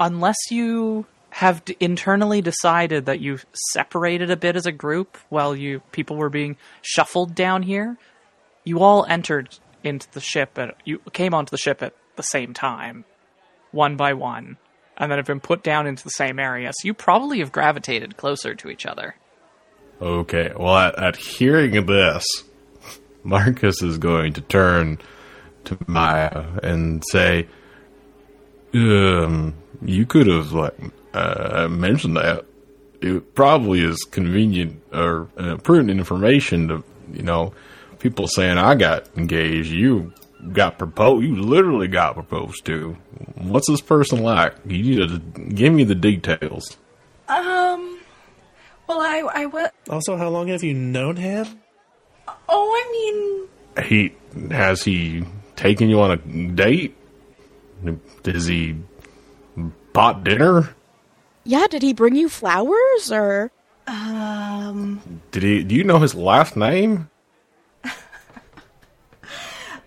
[SPEAKER 2] Unless you have d- internally decided that you separated a bit as a group while you people were being shuffled down here, you all entered into the ship at you came onto the ship at the same time, one by one, and then have been put down into the same area. So you probably have gravitated closer to each other.
[SPEAKER 5] Okay, well, at, at hearing this, Marcus is going to turn to Maya and say, um, you could have, like, uh, mentioned that. It probably is convenient or uh, prudent information to, you know, people saying I got engaged. You got proposed. You literally got proposed to. What's this person like? You need to give me the details.
[SPEAKER 4] Um, well, I I wa-
[SPEAKER 3] Also, how long have you known him?
[SPEAKER 4] Oh, I mean,
[SPEAKER 5] he has he taken you on a date? Is he bought dinner?
[SPEAKER 6] Yeah, did he bring you flowers or
[SPEAKER 4] um,
[SPEAKER 5] Did he? Do you know his last name?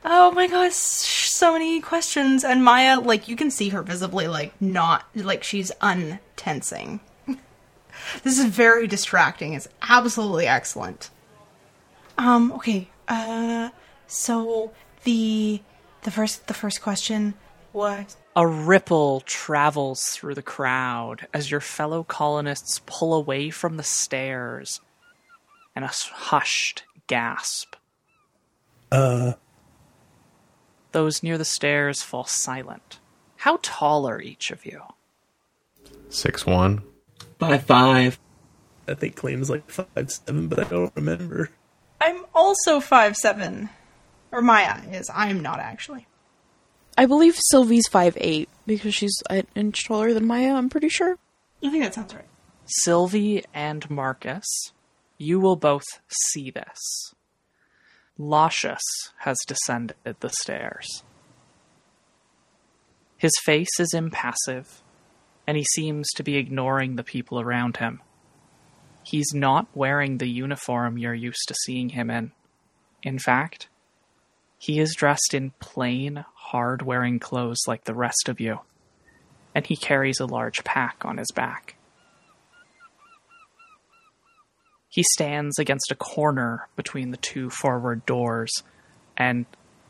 [SPEAKER 4] Oh my gosh, so many questions. And Maya, like, you can see her visibly, like, not, like, she's untensing. this is very distracting. It's absolutely excellent. Um, okay, uh, so the, the first, the first question was,
[SPEAKER 2] A ripple travels through the crowd as your fellow colonists pull away from the stairs, and a hushed gasp.
[SPEAKER 3] Uh,
[SPEAKER 2] Those near the stairs fall silent. How tall are each of you?
[SPEAKER 5] Six one.
[SPEAKER 1] Five five.
[SPEAKER 3] I think Kalina's like five seven, but I don't remember.
[SPEAKER 4] I'm also five seven. Or Maya is. I'm not actually.
[SPEAKER 6] I believe Sylvie's five eight because she's an inch taller than Maya, I'm pretty sure.
[SPEAKER 4] I think that sounds right.
[SPEAKER 2] Sylvie and Marcus, you will both see this. Lascius has descended the stairs. His face is impassive, and he seems to be ignoring the people around him. He's not wearing the uniform you're used to seeing him in. In fact, he is dressed in plain, hard wearing clothes like the rest of you, and he carries a large pack on his back. He stands against a corner between the two forward doors, and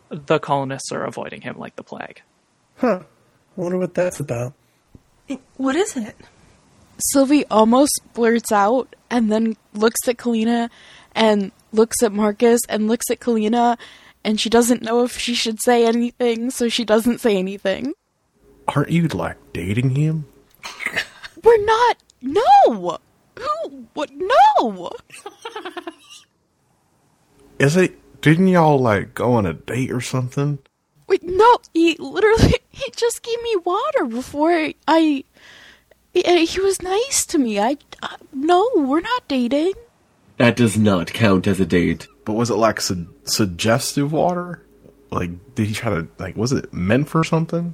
[SPEAKER 2] the colonists are avoiding him like the plague.
[SPEAKER 3] Huh. I wonder what that's about.
[SPEAKER 4] What is it?
[SPEAKER 6] Sylvie almost blurts out and then looks at Kalina and looks at Marcus and looks at Kalina and she doesn't know if she should say anything, so she doesn't say anything.
[SPEAKER 5] Aren't you like dating him?
[SPEAKER 6] We're not. No. Who? What? No.
[SPEAKER 5] Is it? Didn't y'all like go on a date or something?
[SPEAKER 6] Wait, no. He literally. He just gave me water before I. He, he was nice to me. I. Uh, no, we're not dating.
[SPEAKER 1] That does not count as a date.
[SPEAKER 5] But was it like su- suggestive water? Like, did he try to like? Was it meant for something?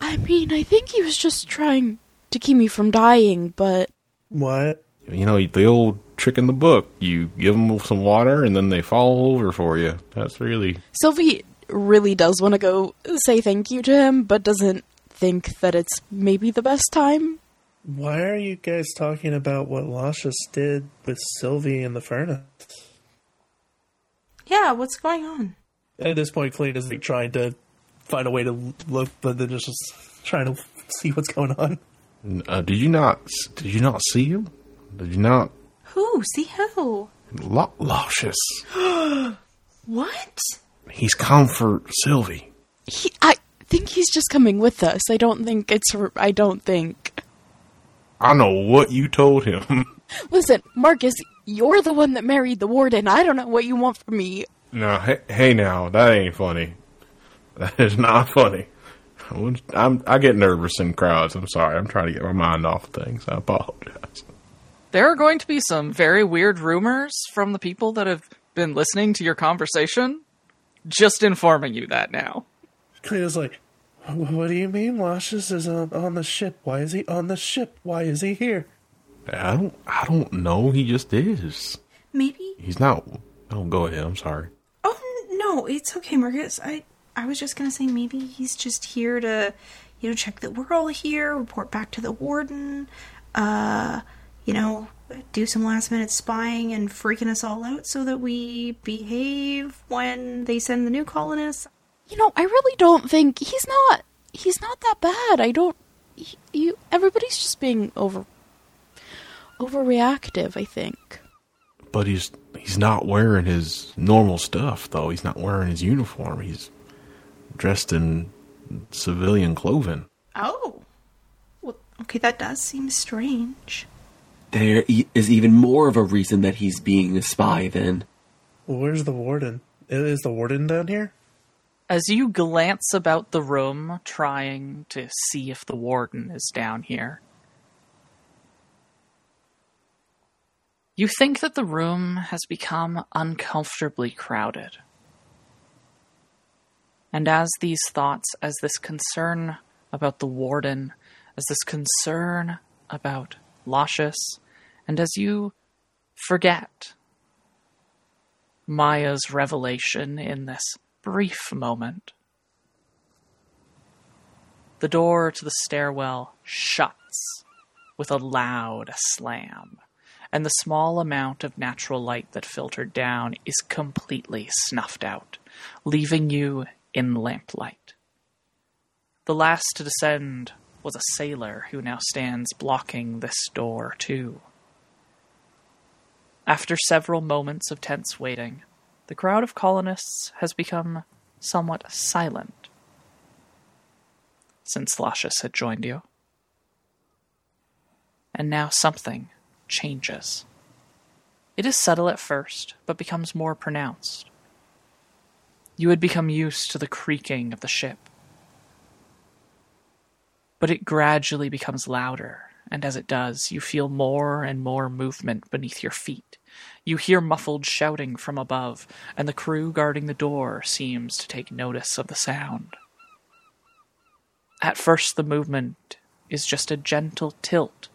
[SPEAKER 6] I mean, I think he was just trying to keep me from dying, but
[SPEAKER 3] What?
[SPEAKER 5] You know, the old trick in the book. You give them some water, and then they fall over for you. That's really
[SPEAKER 6] Sylvie really does want to go say thank you to him, but doesn't think that it's maybe the best time.
[SPEAKER 3] Why are you guys talking about what Lascious did with Sylvie in the furnace?
[SPEAKER 4] Yeah, what's going on?
[SPEAKER 3] At this point, Clean is like trying to find a way to look, but then just trying to see what's going on.
[SPEAKER 5] Uh, did you not? Did you not see him? Did you not?
[SPEAKER 4] Who? See who?
[SPEAKER 5] Lo- Luscious.
[SPEAKER 4] What?
[SPEAKER 5] He's come for Sylvie.
[SPEAKER 6] He, I think he's just coming with us. I don't think it's. I don't think.
[SPEAKER 5] I know what you told him.
[SPEAKER 6] Listen, Marcus, you're the one that married the warden. I don't know what you want from me.
[SPEAKER 5] no, hey, hey, now that ain't funny. That is not funny. I wouldn't- I'm, I get nervous in crowds. I'm sorry. I'm trying to get my mind off of things. I apologize.
[SPEAKER 2] There are going to be some very weird rumors from the people that have been listening to your conversation. Just informing you that now.
[SPEAKER 3] Clean is like, what do you mean Lascious is on, on the ship? Why is he on the ship? Why is he here?
[SPEAKER 5] I don't. I don't know. He just is.
[SPEAKER 4] Maybe.
[SPEAKER 5] He's not. Oh, go ahead. I'm sorry.
[SPEAKER 4] Oh no, it's okay, Marcus. I I was just gonna say maybe he's just here to, you know, check that we're all here, report back to the warden, uh, you know, do some last minute spying and freaking us all out so that we behave when they send the new colonists.
[SPEAKER 6] You know, I really don't think he's not. He's not that bad. I don't. he- You. Everybody's just being over. Overreactive. I think.
[SPEAKER 5] But he's he's not wearing his normal stuff though. He's not wearing his uniform. He's dressed in civilian clothing.
[SPEAKER 4] Oh, well, okay, that does seem strange.
[SPEAKER 1] There e- even more of a reason that he's being a spy then.
[SPEAKER 3] Well, where's the warden? Is the warden down here?
[SPEAKER 2] As you glance about the room, trying to see if the warden is down here, you think that the room has become uncomfortably crowded. And as these thoughts, as this concern about the warden, as this concern about Lascious, and as you forget Maya's revelation in this brief moment. The door to the stairwell shuts with a loud slam, and the small amount of natural light that filtered down is completely snuffed out, leaving you in lamplight. The last to descend was a sailor who now stands blocking this door, too. After several moments of tense waiting, the crowd of colonists has become somewhat silent since Lascious had joined you. And now something changes. It is subtle at first, but becomes more pronounced. You had become used to the creaking of the ship. But it gradually becomes louder, and as it does, you feel more and more movement beneath your feet. You hear muffled shouting from above, and the crew guarding the door seems to take notice of the sound. At first, the movement is just a gentle tilt,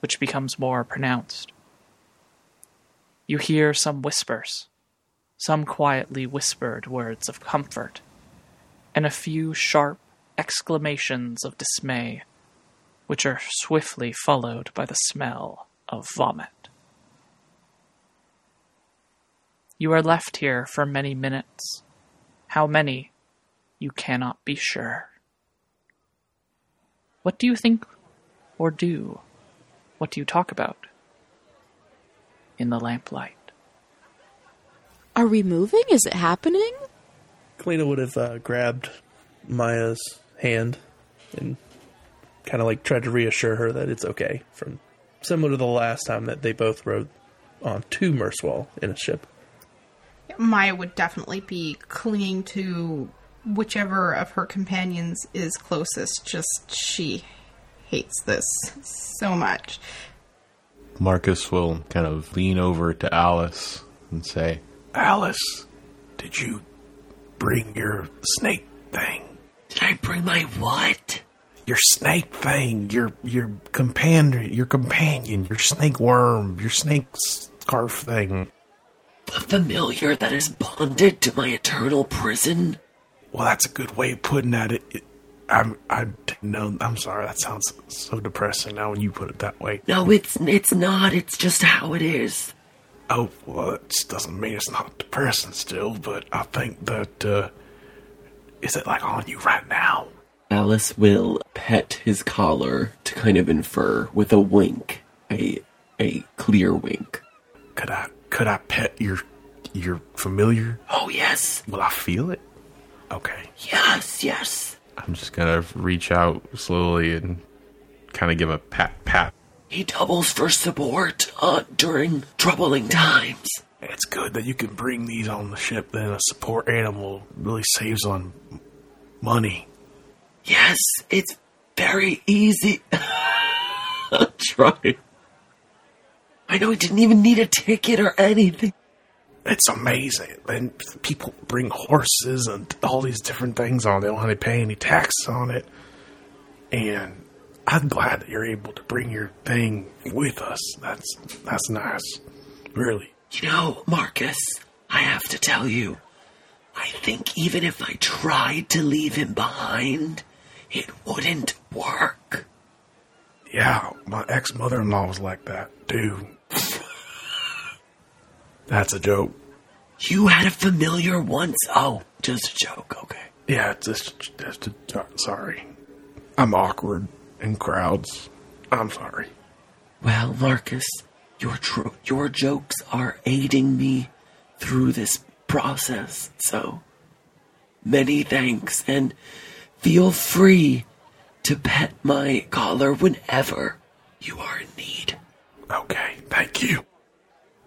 [SPEAKER 2] which becomes more pronounced. You hear some whispers, some quietly whispered words of comfort, and a few sharp exclamations of dismay, which are swiftly followed by the smell of vomit. You are left here for many minutes. How many, you cannot be sure. What do you think or do? What do you talk about? In the lamplight.
[SPEAKER 6] Are we moving? Is it happening?
[SPEAKER 3] Kalina would have uh, grabbed Maya's hand and kind of like tried to reassure her that it's okay. From similar to the last time that they both rode on to Merswall in a ship.
[SPEAKER 4] Maya would definitely be clinging to whichever of her companions is closest. Just she hates this so much.
[SPEAKER 5] Marcus will kind of lean over to Alice and say, Alice, did you bring your snake thing?
[SPEAKER 1] Did I bring my what?
[SPEAKER 5] Your snake thing, your your companion, your companion, your snake worm, your snake scarf thing.
[SPEAKER 1] The familiar that is bonded to my eternal prison?
[SPEAKER 5] Well, that's a good way of putting that. It, it, I'm, I'm, No, I'm sorry. That sounds so depressing now when you put it that way.
[SPEAKER 1] No, it's it's not. It's just how it is.
[SPEAKER 5] Oh, well, it just doesn't mean it's not depressing still, but I think that, uh, is it like on you right now?
[SPEAKER 1] Alice will pet his collar to kind of infer with a wink, a a clear wink.
[SPEAKER 5] Could I, could I pet your, your familiar?
[SPEAKER 1] Oh yes,
[SPEAKER 5] Will I feel it? Okay.
[SPEAKER 1] yes, yes.
[SPEAKER 5] I'm just gonna reach out slowly and kind of give a pat pat.
[SPEAKER 1] He doubles for support uh, during troubling times.
[SPEAKER 5] It's good that you can bring these on the ship. Then a support animal really saves on money.
[SPEAKER 1] Yes, it's very easy. Try. I know he didn't even need a ticket or anything.
[SPEAKER 5] It's amazing. And people bring horses and all these different things on. They don't have to pay any taxes on it. And I'm glad that you're able to bring your thing with us. That's that's nice. Really.
[SPEAKER 1] You know, Marcus, I have to tell you, I think even if I tried to leave him behind, it wouldn't work.
[SPEAKER 5] Yeah, my ex mother in law was like that, too. That's a joke.
[SPEAKER 1] You had a familiar once. Oh, just a joke, okay.
[SPEAKER 5] Yeah, it's just, just a, sorry. I'm awkward in crowds. I'm sorry.
[SPEAKER 1] Well, Marcus, your tro- your jokes are aiding me through this process. So, many thanks, and feel free to pet my collar whenever you are in need.
[SPEAKER 5] Okay, thank you.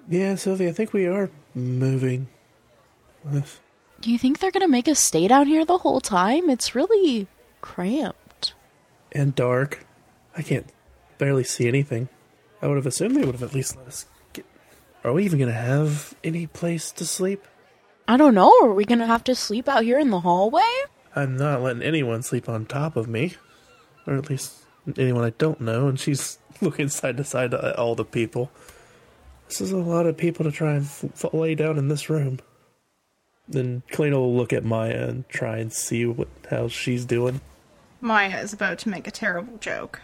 [SPEAKER 3] Yeah, Sylvia, I think we are moving.
[SPEAKER 6] Do you think they're gonna make us stay down here the whole time? It's really cramped.
[SPEAKER 3] And dark. I can't barely see anything. I would have assumed they would have at least let us get. Are we even going to have any place to sleep?
[SPEAKER 6] I don't know. Are we gonna have to sleep out here in the hallway?
[SPEAKER 3] I'm not letting anyone sleep on top of me. Or at least anyone I don't know. And she's looking side to side at all the people. This is a lot of people to try and f- f- lay down in this room. Then Kalina will look at Maya and try and see what how she's doing.
[SPEAKER 4] Maya is about to make a terrible joke.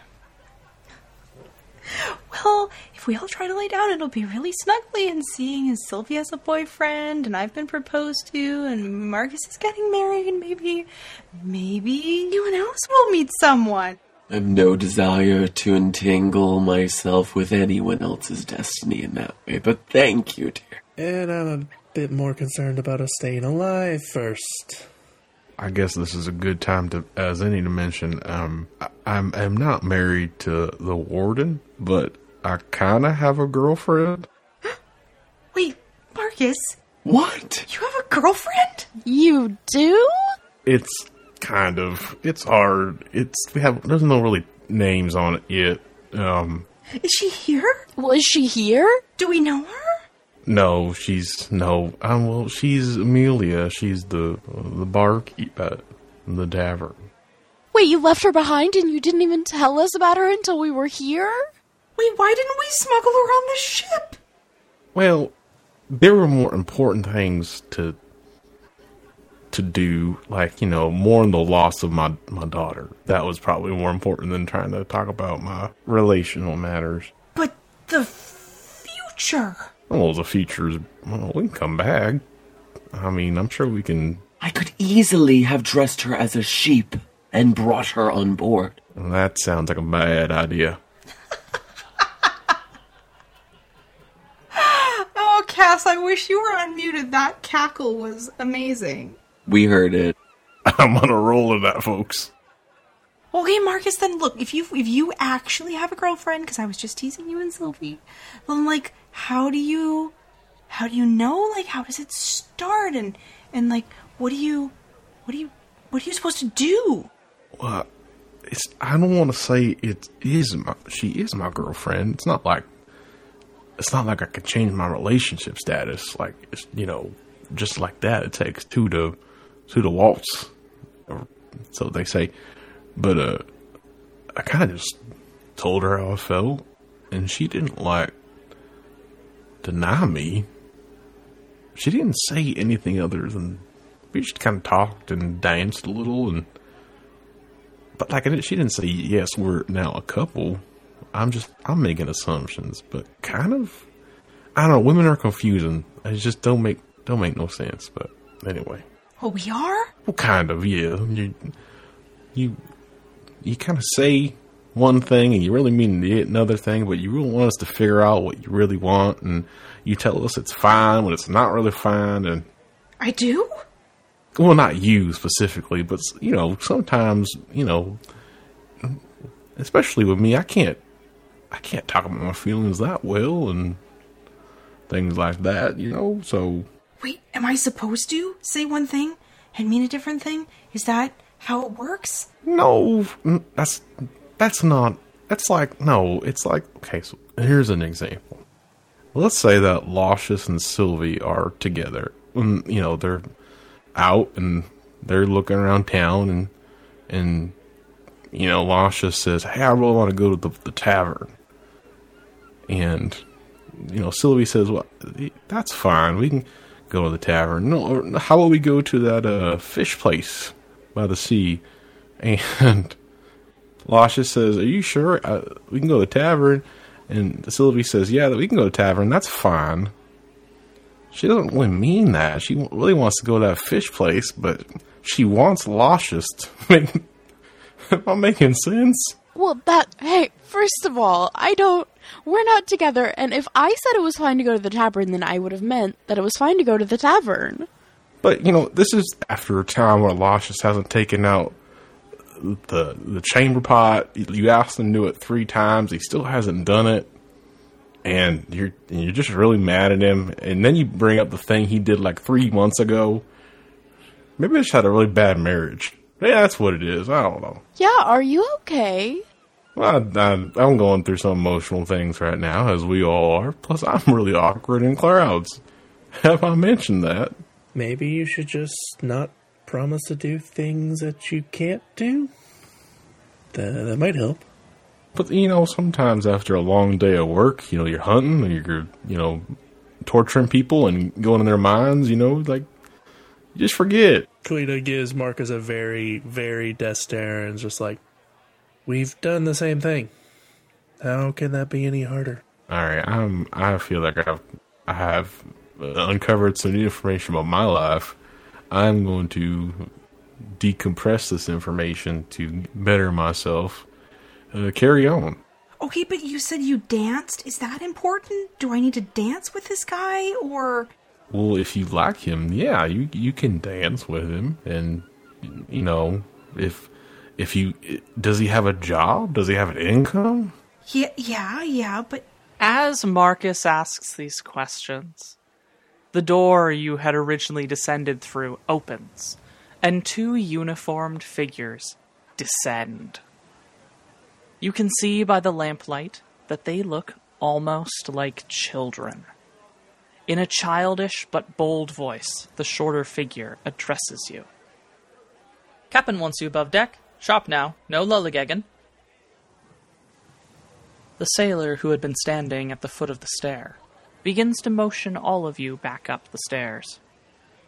[SPEAKER 4] Well, if we all try to lay down, it'll be really snuggly. And seeing as Sylvia's a boyfriend, and I've been proposed to, and Marcus is getting married, and maybe, maybe anyone else will meet someone.
[SPEAKER 1] I have no desire to entangle myself with anyone else's destiny in that way, but thank you, dear.
[SPEAKER 3] And I'm a bit more concerned about us staying alive first.
[SPEAKER 5] I guess this is a good time to, as any to mention, um, I, I'm, I'm not married to the warden, but I kind of have a girlfriend.
[SPEAKER 4] Wait, Marcus,
[SPEAKER 1] What?
[SPEAKER 4] you have a girlfriend?
[SPEAKER 6] You do?
[SPEAKER 5] It's kind of, it's hard. It's, we have, there's no really names on it yet. Um,
[SPEAKER 4] Is she here?
[SPEAKER 6] Well, is she here?
[SPEAKER 4] Do we know her?
[SPEAKER 5] No, she's, no, um, well, she's Amelia. She's the, the barkeep at the tavern.
[SPEAKER 6] Wait, you left her behind and you didn't even tell us about her until we were here?
[SPEAKER 4] Wait, why didn't we smuggle her on the ship?
[SPEAKER 5] Well, there were more important things to to do, like you know, mourn the loss of my my daughter. That was probably more important than trying to talk about my relational matters.
[SPEAKER 4] But the future.
[SPEAKER 5] Well, the features, well, we can come back. I mean, I'm sure we can.
[SPEAKER 1] I could easily have dressed her as a sheep and brought her on board.
[SPEAKER 5] That sounds like a bad idea.
[SPEAKER 4] Oh, Cass, I wish you were unmuted. That cackle was amazing.
[SPEAKER 1] We heard it.
[SPEAKER 5] I'm on a roll of that, folks.
[SPEAKER 4] Okay, Marcus, then look, if you if you actually have a girlfriend, because I was just teasing you and Sylvie, then like, how do you, how do you know? Like, how does it start? And and like, what do you, what do you, what are you supposed to do?
[SPEAKER 5] Well, it's. I don't want to say it is my. She is my girlfriend. It's not like. It's not like I could change my relationship status. Like it's you know, just like that. It takes two to two to waltz, or so they say. But uh, I kind of just told her how I felt, and she didn't like deny me. She didn't say anything other than we just kind of talked and danced a little and but like she didn't say yes. We're now a couple. I'm just I'm making assumptions, but kind of. I don't know. Women are confusing. It just don't make don't make no sense. But anyway,
[SPEAKER 4] Oh, we are?
[SPEAKER 5] well, kind of yeah. You you you kind of say one thing and you really mean the- another thing, but you really want us to figure out what you really want, and you tell us it's fine when it's not really fine, and
[SPEAKER 4] I do?
[SPEAKER 5] well, not you specifically, but you know, sometimes you know, especially with me, I can't, I can't talk about my feelings that well and things like that, you know. So
[SPEAKER 4] Wait, am I supposed to say one thing and mean a different thing? Is that how it works?
[SPEAKER 5] no, that's that's not. That's like no. It's like okay. So here's an example. Let's say that Locious and Sylvie are together. And, you know they're out and they're looking around town and and you know Lasha says, "Hey, I really want to go to the, the tavern." And you know Sylvie says, "Well, that's fine. We can go to the tavern. No, how about we go to that uh, fish place by the sea?" And Lasha says, "Are you sure uh, we can go to the tavern?" And Sylvie says, "Yeah, we can go to the tavern. That's fine." She doesn't really mean that. She really wants to go to that fish place, but she wants make. Am I making sense?
[SPEAKER 6] Well, that hey, first of all, I don't. We're not together, and if I said it was fine to go to the tavern, then I would have meant that it was fine to go to the tavern.
[SPEAKER 5] But you know, this is after a time where Lascious hasn't taken out the the chamber pot. You asked him to do it three times. He still hasn't done it, and you're and you're just really mad at him. And then you bring up the thing he did like three months ago. Maybe they just had a really bad marriage. Yeah, that's what it is. I don't know.
[SPEAKER 6] Yeah, are you okay?
[SPEAKER 5] Well, I, I, I'm going through some emotional things right now, as we all are. Plus, I'm really awkward in crowds. Have I mentioned that?
[SPEAKER 3] Maybe you should just not promise to do things that you can't do. That, that might help.
[SPEAKER 5] But you know, sometimes after a long day of work, you know, you're hunting, or you're, you know, torturing people and going in their minds. You know, like you just forget.
[SPEAKER 3] Kalina gives Marcus a very, very death stare and just like, We've done the same thing. How can that be any harder?
[SPEAKER 5] All right, I'm. I feel like I've I have uh, uncovered some new information about my life. I'm going to decompress this information to better myself. Uh, carry on.
[SPEAKER 4] Okay, but you said you danced. Is that important? Do I need to dance with this guy or
[SPEAKER 5] Well, if you like him, yeah, you you can dance with him, and you know if if you does he have a job? Does he have an income?
[SPEAKER 4] Yeah, yeah, yeah, but
[SPEAKER 2] As Marcus asks these questions, the door you had originally descended through opens, and two uniformed figures descend. You can see by the lamplight that they look almost like children. In a childish but bold voice, the shorter figure addresses you. Captain wants you above deck. Shop now. No lollygagging. The sailor who had been standing at the foot of the stair begins to motion all of you back up the stairs.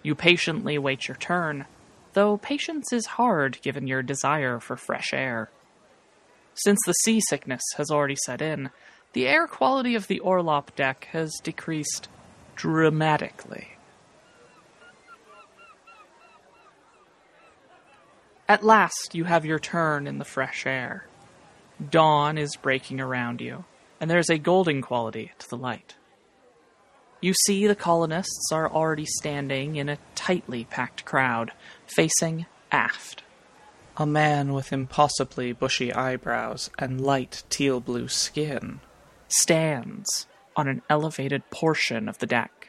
[SPEAKER 2] You patiently wait your turn, though patience is hard given your desire for fresh air. Since the seasickness has already set in, the air quality of the Orlop deck has decreased dramatically. At last, you have your turn in the fresh air. Dawn is breaking around you, and there's a golden quality to the light. You see the colonists are already standing in a tightly packed crowd, facing aft. A man with impossibly bushy eyebrows and light teal blue skin stands on an elevated portion of the deck,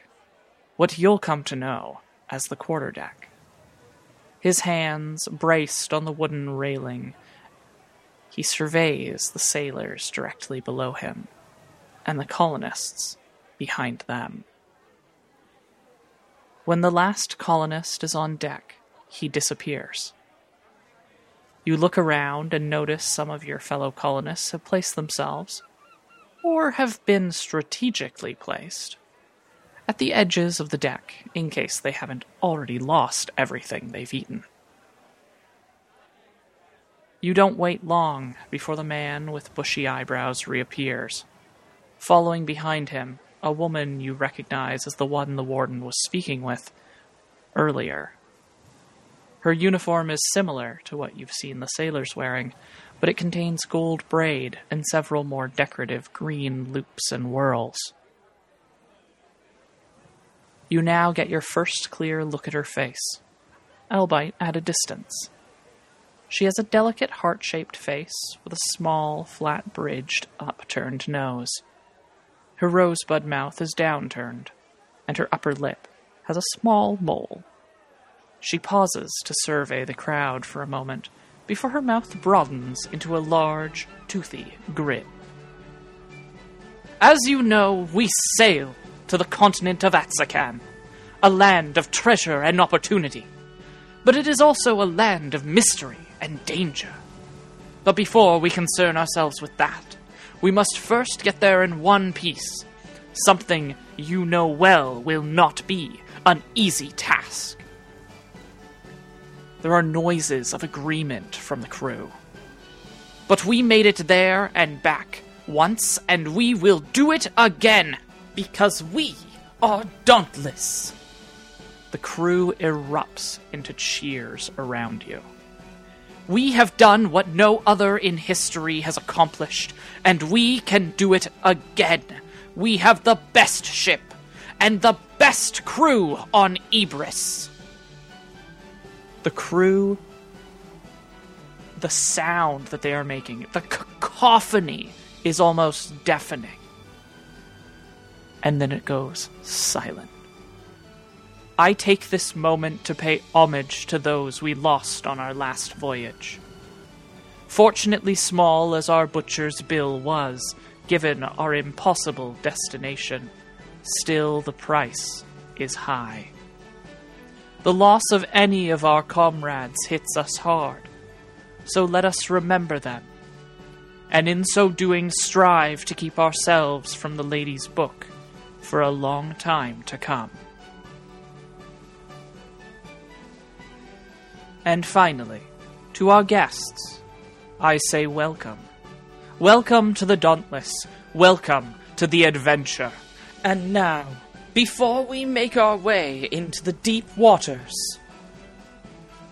[SPEAKER 2] what you'll come to know as the quarterdeck. His hands braced on the wooden railing, he surveys the sailors directly below him and the colonists behind them. When the last colonist is on deck, he disappears. You look around and notice some of your fellow colonists have placed themselves, or have been strategically placed, at the edges of the deck in case they haven't already lost everything they've eaten. You don't wait long before the man with bushy eyebrows reappears. Following behind him, a woman you recognize as the one the warden was speaking with earlier. Her uniform is similar to what you've seen the sailors wearing, but it contains gold braid and several more decorative green loops and whorls. You now get your first clear look at her face, albeit at a distance. She has a delicate heart shaped face with a small, flat bridged, upturned nose. Her rosebud mouth is downturned, and her upper lip has a small mole. She pauses to survey the crowd for a moment before her mouth broadens into a large, toothy grin. As you know, we sail to the continent of Atsakan, a land of treasure and opportunity. But it is also a land of mystery and danger. But before we concern ourselves with that, we must first get there in one piece. Something you know well will not be an easy task. There are noises of agreement from the crew. But we made it there and back once, and we will do it again because we are dauntless. The crew erupts into cheers around you. We have done what no other in history has accomplished, and we can do it again. We have the best ship and the best crew on Ibris. The crew, the sound that they are making, the cacophony is almost deafening. And then it goes silent. I take this moment to pay homage to those we lost on our last voyage. Fortunately small as our butcher's bill was, given our impossible destination, still the price is high. The loss of any of our comrades hits us hard, so let us remember them, and in so doing strive to keep ourselves from the lady's book for a long time to come. And finally, to our guests, I say welcome. Welcome to the Dauntless. Welcome to the adventure. And now, before we make our way into the deep waters.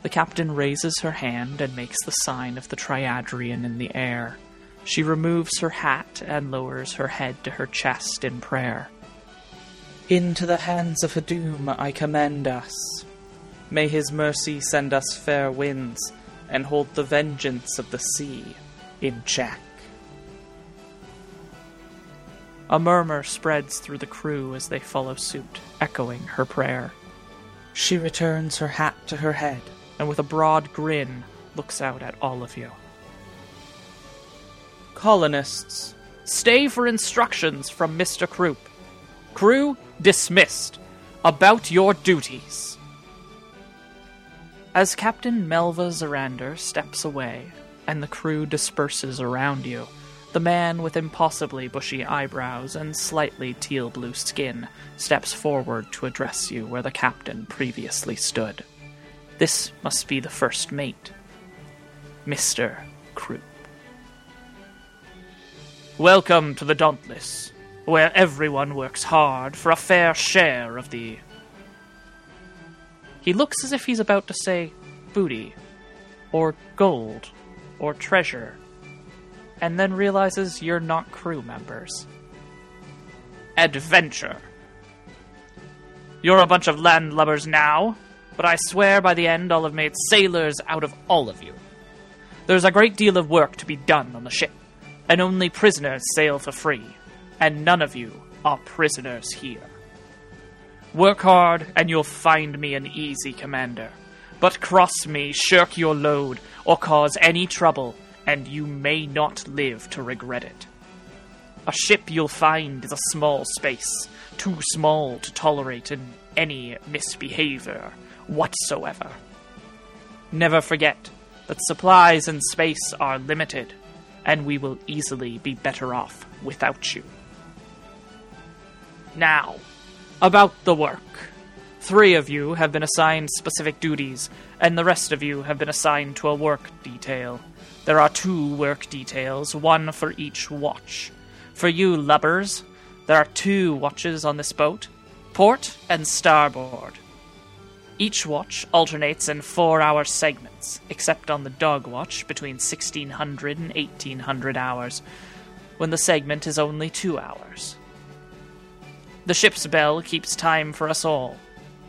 [SPEAKER 2] The captain raises her hand and makes the sign of the Triadrian in the air. She removes her hat and lowers her head to her chest in prayer. Into the hands of Hadum I commend us. May his mercy send us fair winds and hold the vengeance of the sea in check. A murmur spreads through the crew as they follow suit, echoing her prayer. She returns her hat to her head and with a broad grin looks out at all of you. Colonists, stay for instructions from Mr. Croup. Crew dismissed. About your duties. As Captain Melva Zorander steps away and the crew disperses around you, the man with impossibly bushy eyebrows and slightly teal blue skin steps forward to address you where the captain previously stood. This must be the first mate, Mr. Croup. Welcome to the Dauntless, where everyone works hard for a fair share of the. He looks as if he's about to say booty, or gold, or treasure, and then realizes you're not crew members. Adventure. You're a bunch of landlubbers now, but I swear by the end I'll have made sailors out of all of you. There's a great deal of work to be done on the ship, and only prisoners sail for free, and none of you are prisoners here. Work hard, and you'll find me an easy commander. But cross me, shirk your load, or cause any trouble, and you may not live to regret it. A ship you'll find is a small space, too small to tolerate in any misbehavior whatsoever. Never forget that supplies and space are limited, and we will easily be better off without you. Now, about the work. Three of you have been assigned specific duties, and the rest of you have been assigned to a work detail. There are two work details, one for each watch. For you lubbers, there are two watches on this boat port and starboard. Each watch alternates in four hour segments, except on the dog watch between 1600 and 1800 hours, when the segment is only two hours. The ship's bell keeps time for us all.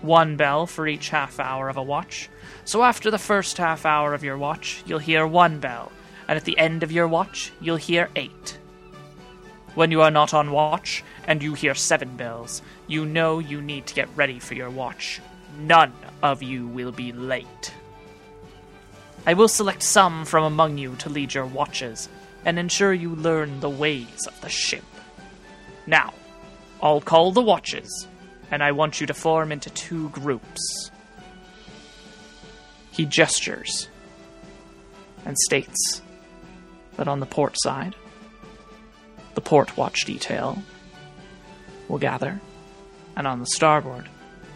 [SPEAKER 2] One bell for each half hour of a watch. So after the first half hour of your watch, you'll hear one bell, and at the end of your watch, you'll hear eight. When you are not on watch, and you hear seven bells, you know you need to get ready for your watch. None of you will be late. I will select some from among you to lead your watches, and ensure you learn the ways of the ship. Now, I'll call the watches, and I want you to form into two groups. He gestures and states that on the port side, the port watch detail will gather, and on the starboard,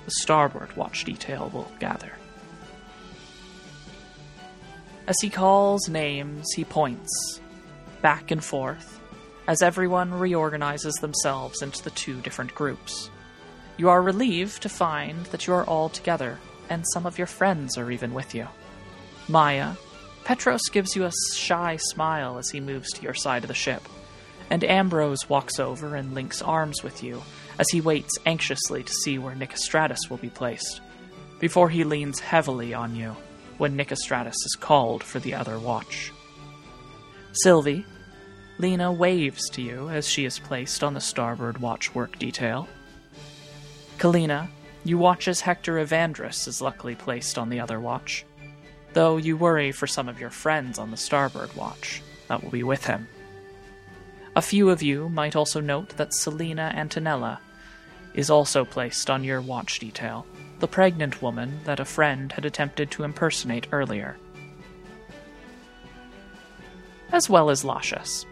[SPEAKER 2] the starboard watch detail will gather. As he calls names, he points back and forth as everyone reorganizes themselves into the two different groups. You are relieved to find that you are all together, and some of your friends are even with you. Maya, Petros gives you a shy smile as he moves to your side of the ship, and Ambrose walks over and links arms with you as he waits anxiously to see where Nicostratus will be placed, before he leans heavily on you when Nicostratus is called for the other watch. Sylvie, Lena waves to you as she is placed on the starboard watch work detail. Kalina, you watch as Hector Evandris is luckily placed on the other watch, though you worry for some of your friends on the starboard watch that will be with him. A few of you might also note that Selina Antonella is also placed on your watch detail, the pregnant woman that a friend had attempted to impersonate earlier, as well as Lashus.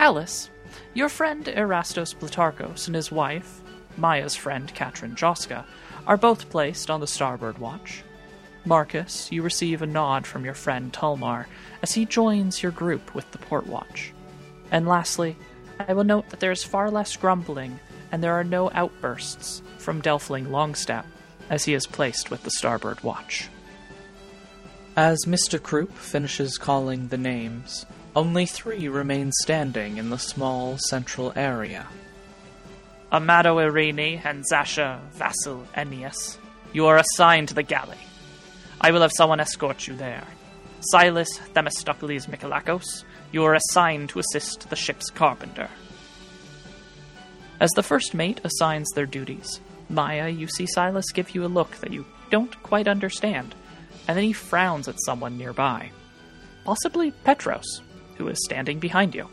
[SPEAKER 2] Alice, your friend Erastos Plutarchos and his wife, Maya's friend Katrin Joska, are both placed on the starboard watch. Marcus, you receive a nod from your friend Tulmar as he joins your group with the port watch. And lastly, I will note that there is far less grumbling and there are no outbursts from Delfling Longstep as he is placed with the starboard watch. As Mr. Croup finishes calling the names, only three remain standing in the small central area. Amado Irini and Zasha Vasil Ennius, you are assigned to the galley. I will have someone escort you there. Silas Themistocles Mikalakos, you are assigned to assist the ship's carpenter. As the first mate assigns their duties, Maya, you see Silas give you a look that you don't quite understand, and then he frowns at someone nearby. Possibly Petros, who is standing behind you.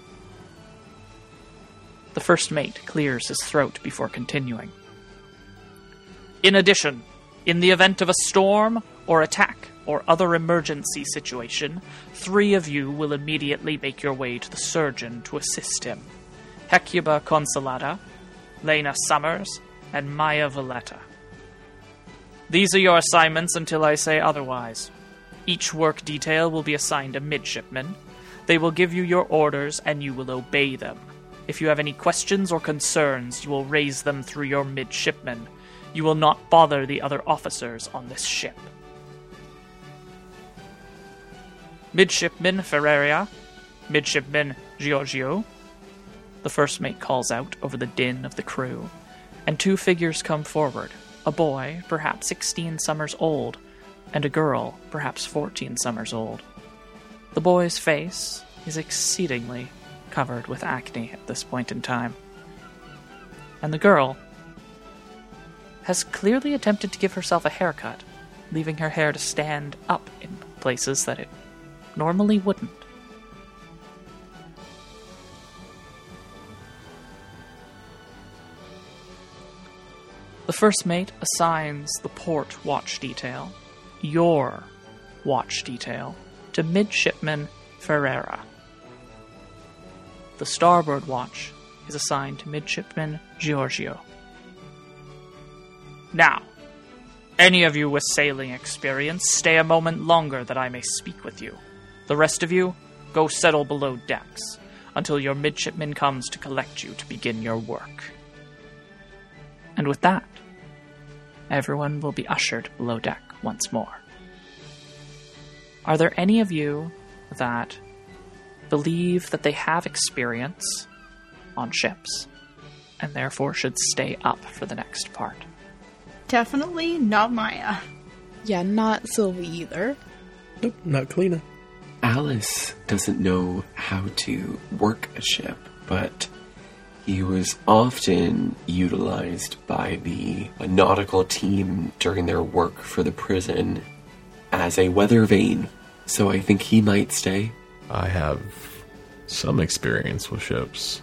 [SPEAKER 2] The first mate clears his throat before continuing. In addition, in the event of a storm or attack or other emergency situation, three of you will immediately make your way to the surgeon to assist him. Hecuba Consolata, Lena Summers, and Maya Valletta. These are your assignments until I say otherwise. Each work detail will be assigned a midshipman. They will give you your orders and you will obey them. If you have any questions or concerns, you will raise them through your midshipmen. You will not bother the other officers on this ship. Midshipman Ferreira, Midshipman Giorgio. The first mate calls out over the din of the crew, and two figures come forward a boy, perhaps 16 summers old, and a girl, perhaps 14 summers old. The boy's face is exceedingly covered with acne at this point in time. And the girl has clearly attempted to give herself a haircut, leaving her hair to stand up in places that it normally wouldn't. The first mate assigns the port watch detail, your watch detail, to Midshipman Ferreira. The starboard watch is assigned to Midshipman Giorgio. Now, Any of you with sailing experience, stay a moment longer that I may speak with you. The rest of you, go settle below decks until your midshipman comes to collect you to begin your work. And with that, everyone will be ushered below deck once more. Are there any of you that believe that they have experience on ships and therefore should stay up for the next part?
[SPEAKER 4] Definitely not Maya.
[SPEAKER 6] Yeah, not Sylvie either.
[SPEAKER 3] Nope, not Kalina.
[SPEAKER 1] Alice doesn't know how to work a ship, but he was often utilized by the nautical team during their work for the prison as a weather vane. So I think he might stay.
[SPEAKER 5] I have some experience with ships.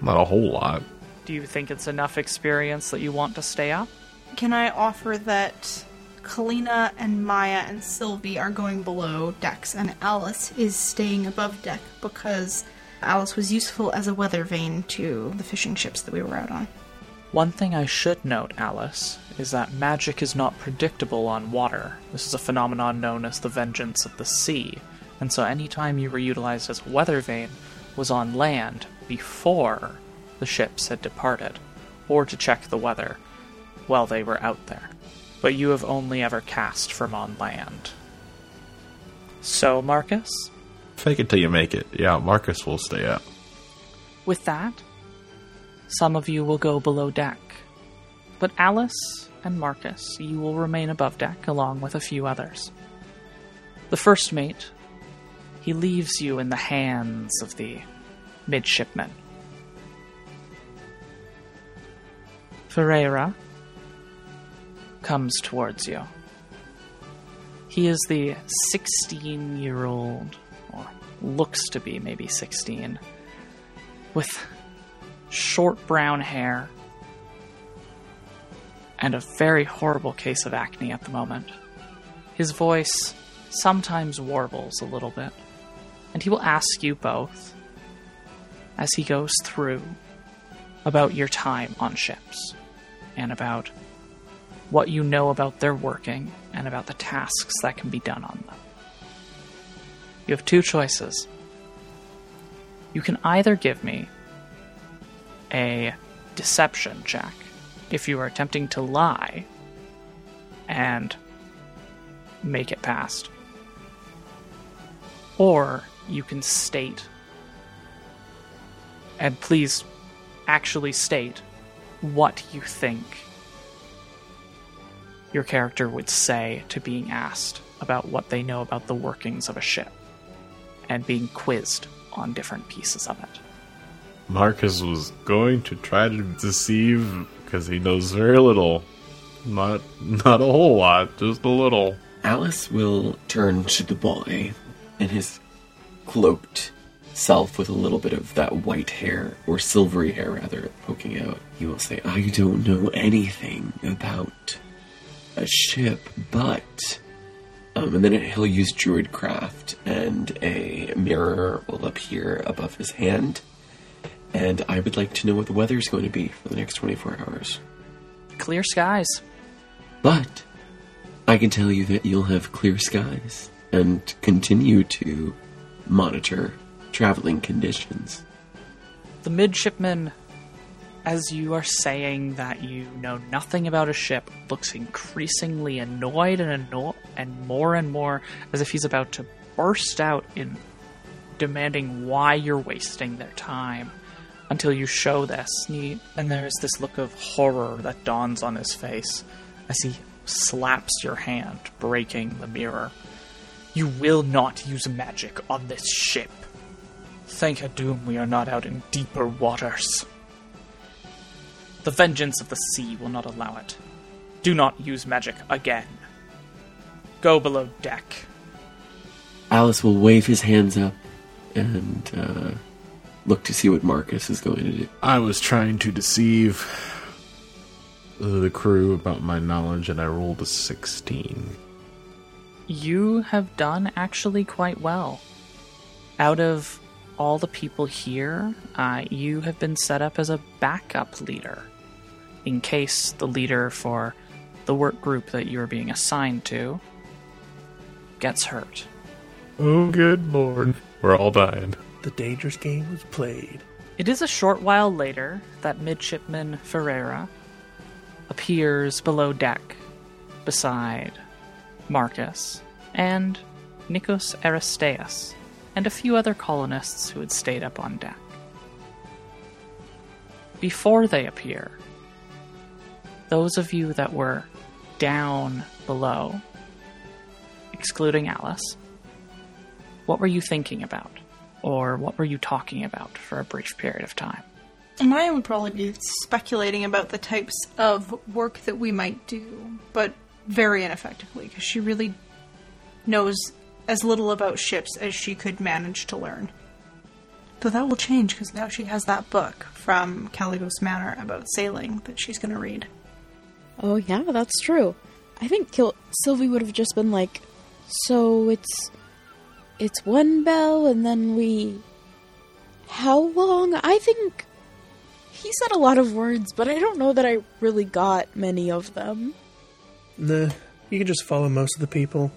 [SPEAKER 5] Not a whole lot.
[SPEAKER 2] Do you think it's enough experience that you want to stay up?
[SPEAKER 4] Can I offer that Kalina and Maya and Sylvie are going below decks and Alice is staying above deck because Alice was useful as a weather vane to the fishing ships that we were out on.
[SPEAKER 2] One thing I should note, Alice, is that magic is not predictable on water. This is a phenomenon known as the vengeance of the sea, and so any time you were utilized as a weather vane was on land before the ships had departed, or to check the weather while they were out there. But you have only ever cast from on land. So, Marcus,
[SPEAKER 5] Fake it till you make it. Yeah, Marcus will stay up.
[SPEAKER 2] With that, some of you will go below deck. But Alice and Marcus, you will remain above deck along with a few others. The first mate, he leaves you in the hands of the midshipmen. Ferreira comes towards you. He is the 16 year old, or looks to be maybe 16, with short brown hair and a very horrible case of acne at the moment. His voice sometimes warbles a little bit, and he will ask you both, as he goes through, about your time on ships and about what you know about their working and about the tasks that can be done on them. You have two choices. You can either give me a deception check if you are attempting to lie and make it past. Or you can state, and please actually state, what you think your character would say to being asked about what they know about the workings of a ship and being quizzed on different pieces of it.
[SPEAKER 5] Marcus was going to try to deceive because he knows very little. Not not a whole lot, just a little.
[SPEAKER 1] Alice will turn to the boy and his cloaked self with a little bit of that white hair, or silvery hair rather, poking out. He will say, I don't know anything about a ship, but. Um, and then he'll use Druidcraft, and a mirror will appear above his hand. And I would like to know what the weather is going to be for the next 24 hours.
[SPEAKER 2] Clear skies.
[SPEAKER 1] But I can tell you that you'll have clear skies and continue to monitor traveling conditions.
[SPEAKER 2] The midshipman, as you are saying that you know nothing about a ship, looks increasingly annoyed and anno- and more and more as if he's about to burst out in demanding why you're wasting their time until you show this. And, he, and there's this look of horror that dawns on his face as he slaps your hand, breaking the mirror. You will not use magic on this ship. Thank Adum we are not out in deeper waters. The vengeance of the sea will not allow it. Do not use magic again. Go below deck.
[SPEAKER 1] Alice will wave his hands up and uh, look to see what Marcus is going to do.
[SPEAKER 5] I was trying to deceive the crew about my knowledge, and I rolled a 16.
[SPEAKER 2] You have done actually quite well. Out of all the people here, uh, you have been set up as a backup leader. In case the leader for the work group that you're being assigned to gets hurt.
[SPEAKER 5] Oh, good lord. We're all dying.
[SPEAKER 3] The dangerous game was played.
[SPEAKER 2] It is a short while later that Midshipman Ferreira appears below deck beside Marcus and Nikos Aristeas and a few other colonists who had stayed up on deck. Before they appear, those of you that were down below, excluding Alice, what were you thinking about? Or what were you talking about for a brief period of time?
[SPEAKER 4] Mine would probably be speculating about the types of work that we might do, but very ineffectively, because she really knows as little about ships as she could manage to learn. Though that will change because now she has that book from Caligos Manor about sailing that she's going to read.
[SPEAKER 6] Oh yeah, that's true. I think Kil- Sylvie would have just been like, "So it's it's one bell, and then we how long?" I think he said a lot of words, but I don't know that I really got many of them.
[SPEAKER 3] Nah, you can just follow most of the people.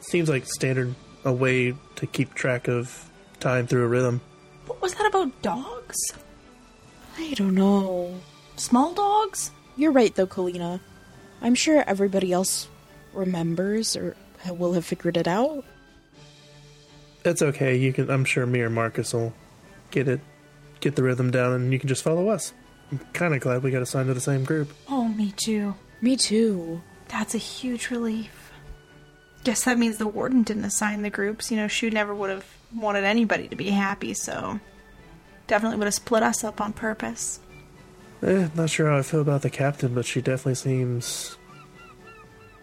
[SPEAKER 3] Seems like standard a way to keep track of time through a rhythm.
[SPEAKER 4] What was that about dogs?
[SPEAKER 6] I don't know.
[SPEAKER 4] Small dogs?
[SPEAKER 6] You're right, though, Kalina. I'm sure everybody else remembers or will have figured it out.
[SPEAKER 3] That's okay. You can. I'm sure me or Marcus will get it, get the rhythm down, and you can just follow us. I'm kind of glad we got assigned to the same group.
[SPEAKER 4] Oh, me too.
[SPEAKER 6] Me too.
[SPEAKER 4] That's a huge relief. Guess that means the warden didn't assign the groups. You know, she never would have wanted anybody to be happy, so definitely would have split us up on purpose.
[SPEAKER 3] Eh, not sure how I feel about the captain, but she definitely seems.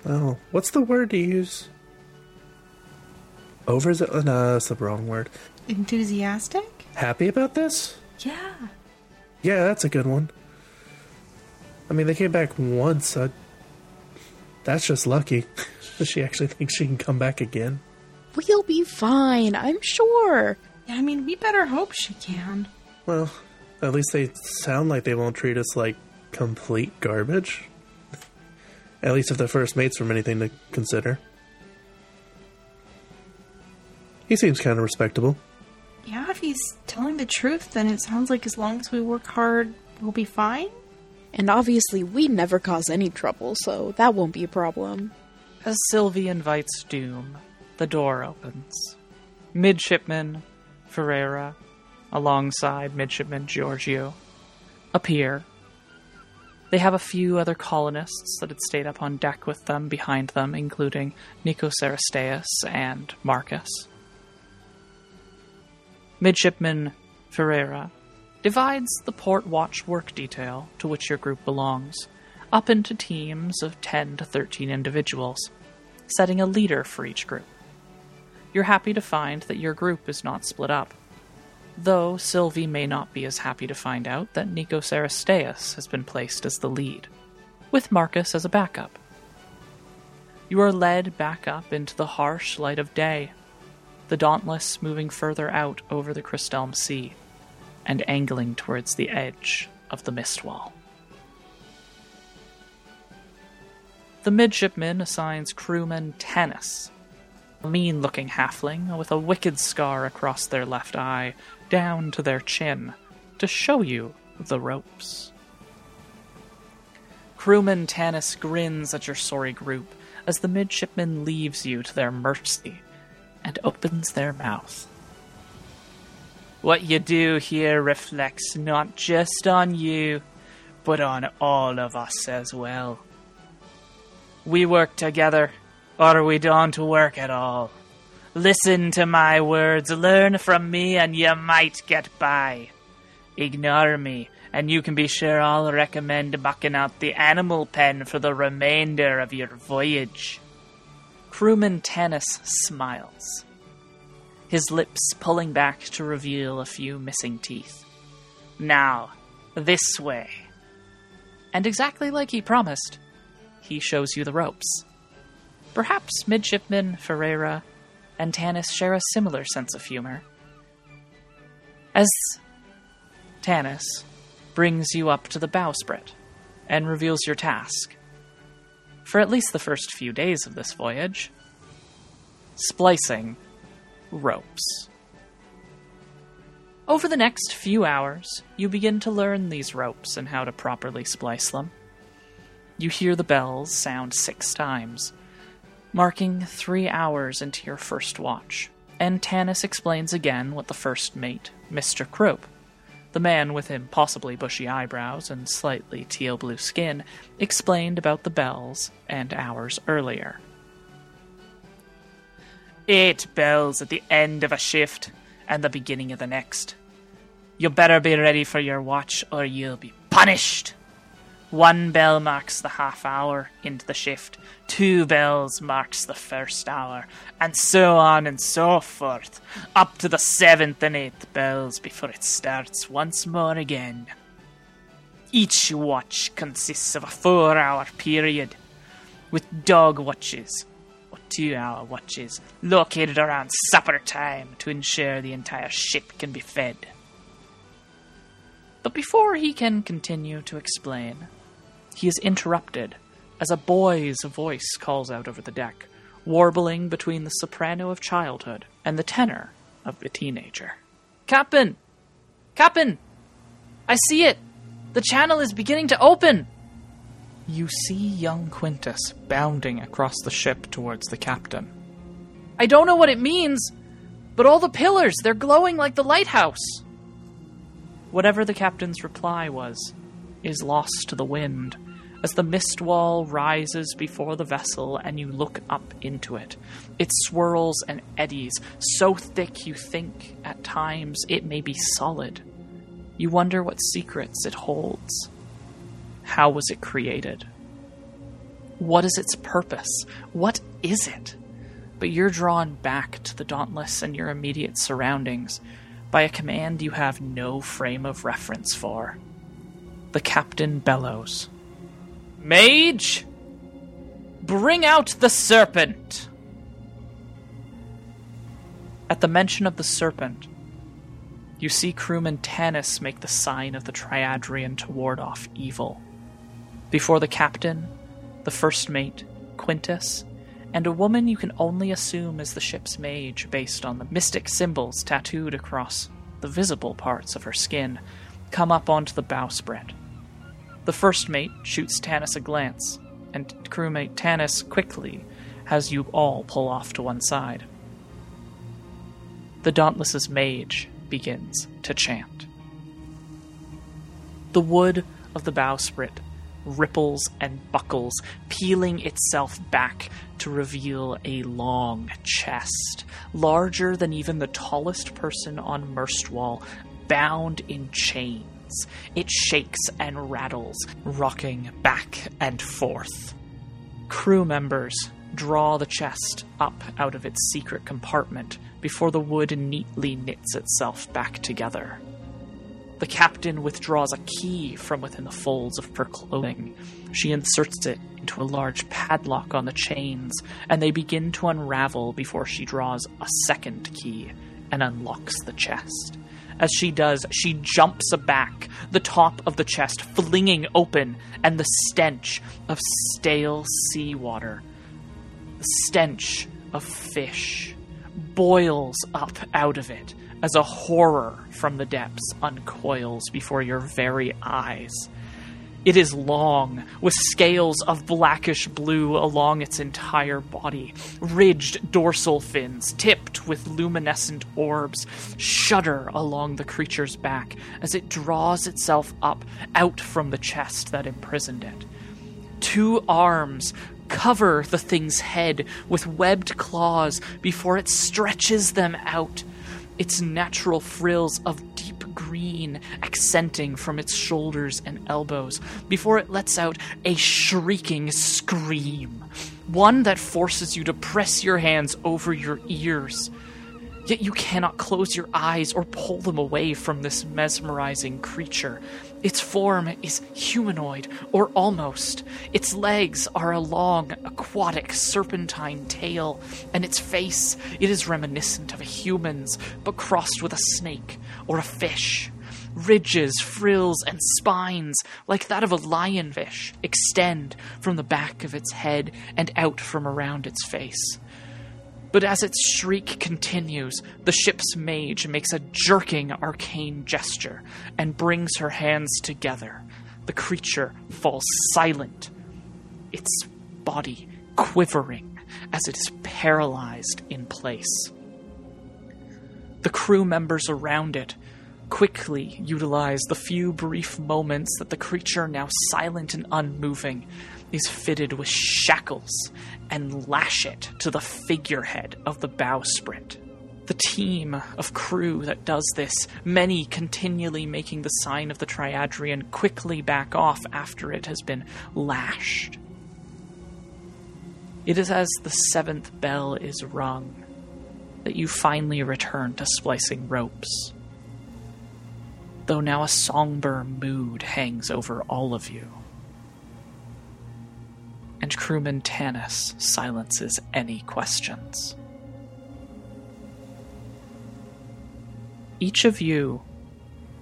[SPEAKER 3] Oh, what's the word to use? Over is it? Uh, no, that's the wrong word.
[SPEAKER 4] Enthusiastic?
[SPEAKER 3] Happy about this?
[SPEAKER 4] Yeah.
[SPEAKER 3] Yeah, that's a good one. I mean, they came back once. I... That's just lucky. Does she actually think she can come back again?
[SPEAKER 6] We'll be fine, I'm sure.
[SPEAKER 4] Yeah, I mean, we better hope she can.
[SPEAKER 3] Well, at least they sound like they won't treat us like complete garbage. At least if the first mate's from anything to consider. He seems kind of respectable.
[SPEAKER 4] Yeah, if he's telling the truth, then it sounds like as long as we work hard, we'll be fine.
[SPEAKER 6] And obviously, we never cause any trouble, so that won't be a problem.
[SPEAKER 2] As Sylvie invites Doom, the door opens. Midshipman Ferreira, alongside Midshipman Giorgio, appear. They have a few other colonists that had stayed up on deck with them behind them, including Nikos Aristeas and Marcus. Midshipman Ferreira divides the port watch work detail to which your group belongs up into teams of 10 to 13 individuals, setting a leader for each group. You're happy to find that your group is not split up, though Sylvie may not be as happy to find out that Nikos Aristeas has been placed as the lead, with Marcus as a backup. You are led back up into the harsh light of day, the Dauntless moving further out over the Christelm Sea and angling towards the edge of the mist wall. The midshipman assigns crewman Tanis, a mean looking halfling with a wicked scar across their left eye down to their chin, to show you the ropes. Crewman Tanis grins at your sorry group as the midshipman leaves you to their mercy and opens their mouth. What you do here reflects not just on you, but on all of us as well. We work together, or we don't work at all. Listen to my words, learn from me, and you might get by. Ignore me, and you can be sure I'll recommend bucking out the animal pen for the remainder of your voyage. Crewman Tanis smiles, his lips pulling back to reveal a few missing teeth. Now, this way. And exactly like he promised, he shows you the ropes. Perhaps Midshipman Ferreira and Tanis share a similar sense of humor. As Tanis brings you up to the bowsprit and reveals your task. For at least the first few days of this voyage splicing ropes. Over the next few hours, you begin to learn these ropes and how to properly splice them. You hear the bells sound six times, marking three hours into your first watch, and Tanis explains again what the first mate, Mr. Croup, the man with impossibly bushy eyebrows and slightly teal blue skin, explained about the bells and hours earlier. Eight bells at the end of a shift and the beginning of the next. You better be ready for your watch or you'll be punished. One bell marks the half hour into the shift, two bells marks the first hour, and so on and so forth, up to the seventh and eighth bells before it starts once more again. Each watch consists of a four hour period, with dog watches, or two hour watches, located around supper time to ensure the entire ship can be fed. But before he can continue to explain, he is interrupted as a boy's voice calls out over the deck, warbling between the soprano of childhood and the tenor of the teenager. Captain! Captain! I see it! The channel is beginning to open! You see young Quintus bounding across the ship towards the captain. I don't know what it means, but all the pillars, they're glowing like the lighthouse. Whatever the captain's reply was, is lost to the wind as the mist wall rises before the vessel and you look up into it. It swirls and eddies, so thick you think at times it may be solid. You wonder what secrets it holds. How was it created? What is its purpose? What is it? But you're drawn back to the Dauntless and your immediate surroundings by a command you have no frame of reference for. The captain bellows. Mage, bring out the serpent! At the mention of the serpent, you see crewman Tanis make the sign of the Triadrian to ward off evil. Before the captain, the first mate, Quintus, and a woman you can only assume is the ship's mage based on the mystic symbols tattooed across the visible parts of her skin, come up onto the bowsprit. The first mate shoots Tanis a glance, and crewmate Tanis quickly has you all pull off to one side. The Dauntless's mage begins to chant. The wood of the bowsprit ripples and buckles, peeling itself back to reveal a long chest, larger than even the tallest person on Merstwall, bound in chains. It shakes and rattles, rocking back and forth. Crew members draw the chest up out of its secret compartment before the wood neatly knits itself back together. The captain withdraws a key from within the folds of her clothing. She inserts it into a large padlock on the chains, and they begin to unravel before she draws a second key and unlocks the chest. As she does, she jumps aback, the top of the chest flinging open, and the stench of stale seawater, the stench of fish, boils up out of it as a horror from the depths uncoils before your very eyes. It is long, with scales of blackish blue along its entire body, ridged dorsal fins tipped with luminescent orbs shudder along the creature's back as it draws itself up out from the chest that imprisoned it. Two arms cover the thing's head with webbed claws before it stretches them out its natural frills of deep green accenting from its shoulders and elbows before it lets out a shrieking scream, one that forces you to press your hands over your ears. Yet you cannot close your eyes or pull them away from this mesmerizing creature. Its form is humanoid, or almost. Its legs are a long, aquatic, serpentine tail, and its face, it is reminiscent of a human's, but crossed with a snake or a fish. Ridges, frills, and spines, like that of a lionfish, extend from the back of its head and out from around its face. But as its shriek continues, the ship's mage makes a jerking arcane gesture and brings her hands together. The creature falls silent, its body quivering as it is paralyzed in place. The crew members around it quickly utilize the few brief moments that the creature, now silent and unmoving, is fitted with shackles and lash it to the figurehead of the bowsprit. The team of crew that does this, many continually making the sign of the Triadrian quickly back off after it has been lashed. It is as the seventh bell is rung that you finally return to splicing ropes. Though now a somber mood hangs over all of you. And crewman Tanis silences any questions. Each of you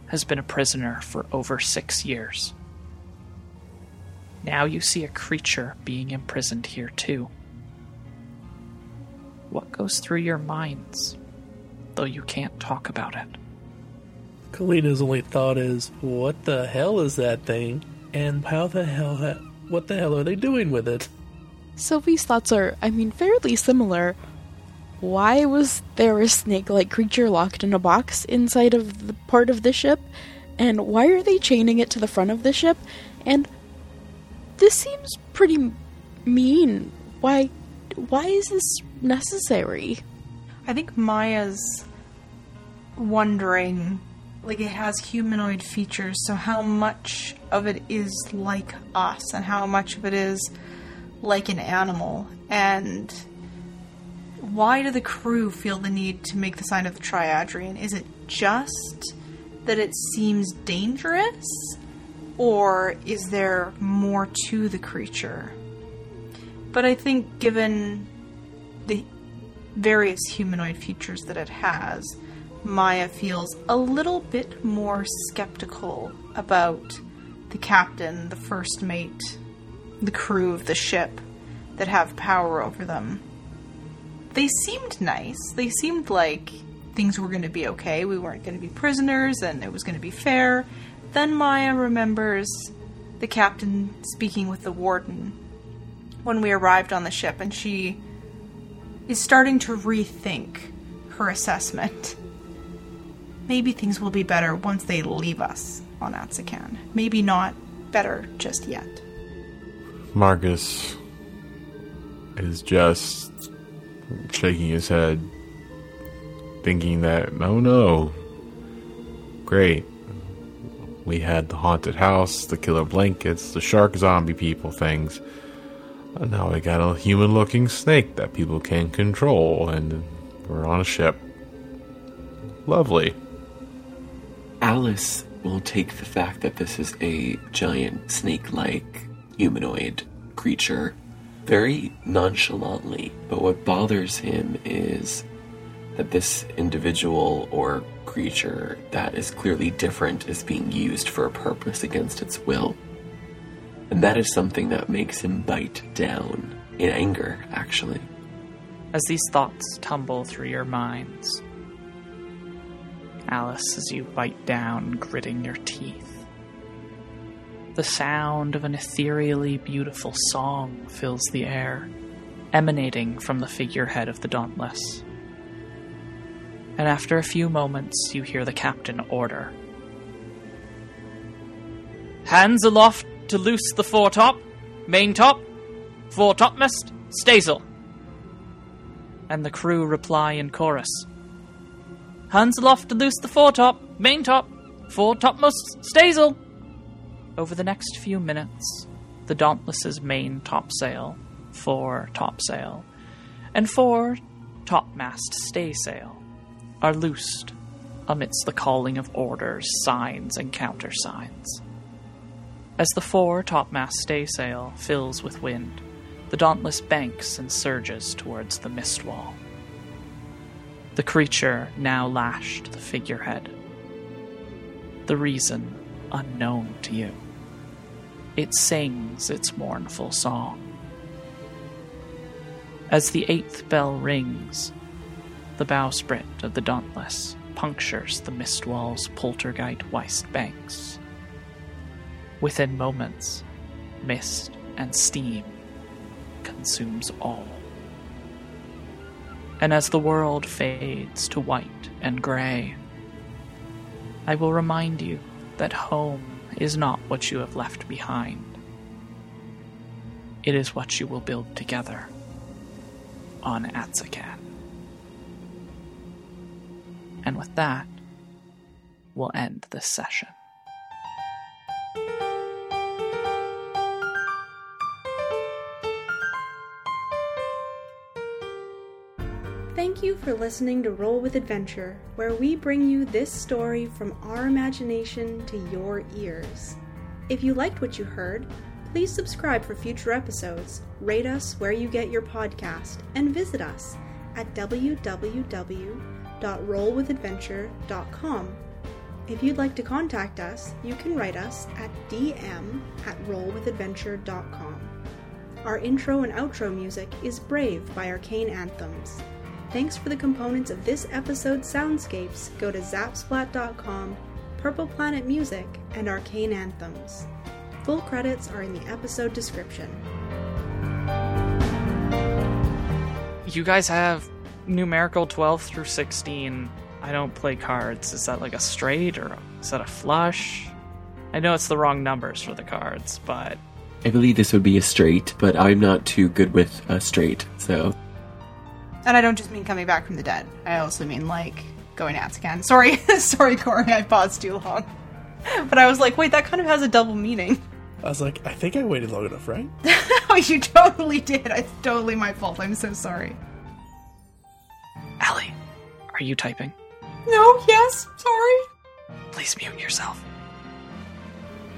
[SPEAKER 2] has been a prisoner for over six years. Now you see a creature being imprisoned here too. What goes through your minds, though you can't talk about it?
[SPEAKER 3] Kalina's only thought is, "What the hell is that thing? And how the hell? Ha- what the hell are they doing with it?"
[SPEAKER 6] Sylvie's thoughts are, I mean, fairly similar. Why was there a snake like creature locked in a box inside of the part of the ship? And why are they chaining it to the front of the ship? And this seems pretty mean. Why why is this necessary?
[SPEAKER 4] I think Maya's wondering like it has humanoid features, so how much of it is like us and how much of it is like an animal and why do the crew feel the need to make the sign of the triadrian? Is it just that it seems dangerous? Or is there more to the creature? But I think given the various humanoid features that it has, Maya feels a little bit more skeptical about the captain, the first mate, the crew of the ship that have power over them. They seemed nice. They seemed like things were going to be okay. We weren't going to be prisoners and it was going to be fair. Then Maya remembers the captain speaking with the warden when we arrived on the ship, and she is starting to rethink her assessment. Maybe things will be better once they leave us on Atsakan. Maybe not better just yet.
[SPEAKER 5] Marcus is just shaking his head, thinking that, oh no, great. We had the haunted house, the killer blankets, the shark zombie people things. And now we got a human looking snake that people can control, and we're on a ship. Lovely.
[SPEAKER 7] Alice will take the fact that this is a giant snake like humanoid creature very nonchalantly. But what bothers him is that this individual or creature that is clearly different is being used for a purpose against its will. And that is something that makes him bite down in anger, actually.
[SPEAKER 2] As these thoughts tumble through your minds, Alice, as you bite down, gritting your teeth, the sound of an ethereally beautiful song fills the air, emanating from the figurehead of the Dauntless. And after a few moments, you hear the captain order Hands aloft to loose the foretop, main top, foretopmast, staysail. And the crew reply in chorus Hands aloft to loose the foretop, main top, foretopmast, staysail. Over the next few minutes, the Dauntless's main topsail, fore topsail, and fore topmast staysail are loosed amidst the calling of orders, signs, and countersigns. As the fore topmast staysail fills with wind, the Dauntless banks and surges towards the mist wall. The creature now lashed the figurehead. the reason unknown to you. It sings its mournful song. As the eighth bell rings, the bowsprit of the Dauntless punctures the mist wall's poltergeist banks. Within moments, mist and steam consumes all. And as the world fades to white and gray, I will remind you that home is not what you have left behind. It is what you will build together on Atsakan. And with that, we'll end this session.
[SPEAKER 4] Thank you for listening to Roll with Adventure, where we bring you this story from our imagination to your ears. If you liked what you heard, please subscribe for future episodes, rate us where you get your podcast, and visit us at www.rollwithadventure.com. If you'd like to contact us, you can write us at dm at rollwithadventure.com. Our intro and outro music is Brave by Arcane Anthems. Thanks for the components of this episode's soundscapes go to zapsplat.com, Purple Planet Music, and Arcane Anthems. Full credits are in the episode description.
[SPEAKER 2] You guys have numerical 12 through 16. I don't play cards. Is that like a straight or is that a flush? I know it's the wrong numbers for the cards, but
[SPEAKER 1] I believe this would be a straight, but I'm not too good with a straight, so.
[SPEAKER 8] And I don't just mean coming back from the dead. I also mean like going Atsakan. Sorry, sorry, Corey, I paused too long. But I was like, wait, that kind of has a double meaning.
[SPEAKER 3] I was like, I think I waited long enough, right?
[SPEAKER 8] oh, you totally did. It's totally my fault. I'm so sorry.
[SPEAKER 2] Allie, are you typing?
[SPEAKER 8] No, yes, sorry.
[SPEAKER 2] Please mute yourself.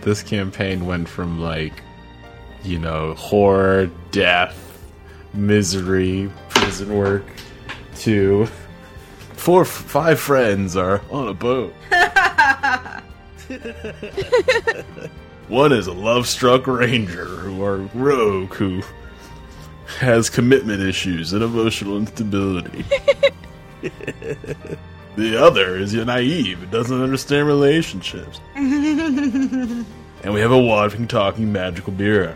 [SPEAKER 5] This campaign went from like, you know, horror, death, misery, prison work, to four, five friends are on a boat. One is a love-struck ranger, who are rogue, who has commitment issues and emotional instability. the other is naive and doesn't understand relationships. and we have a walking, talking magical beer.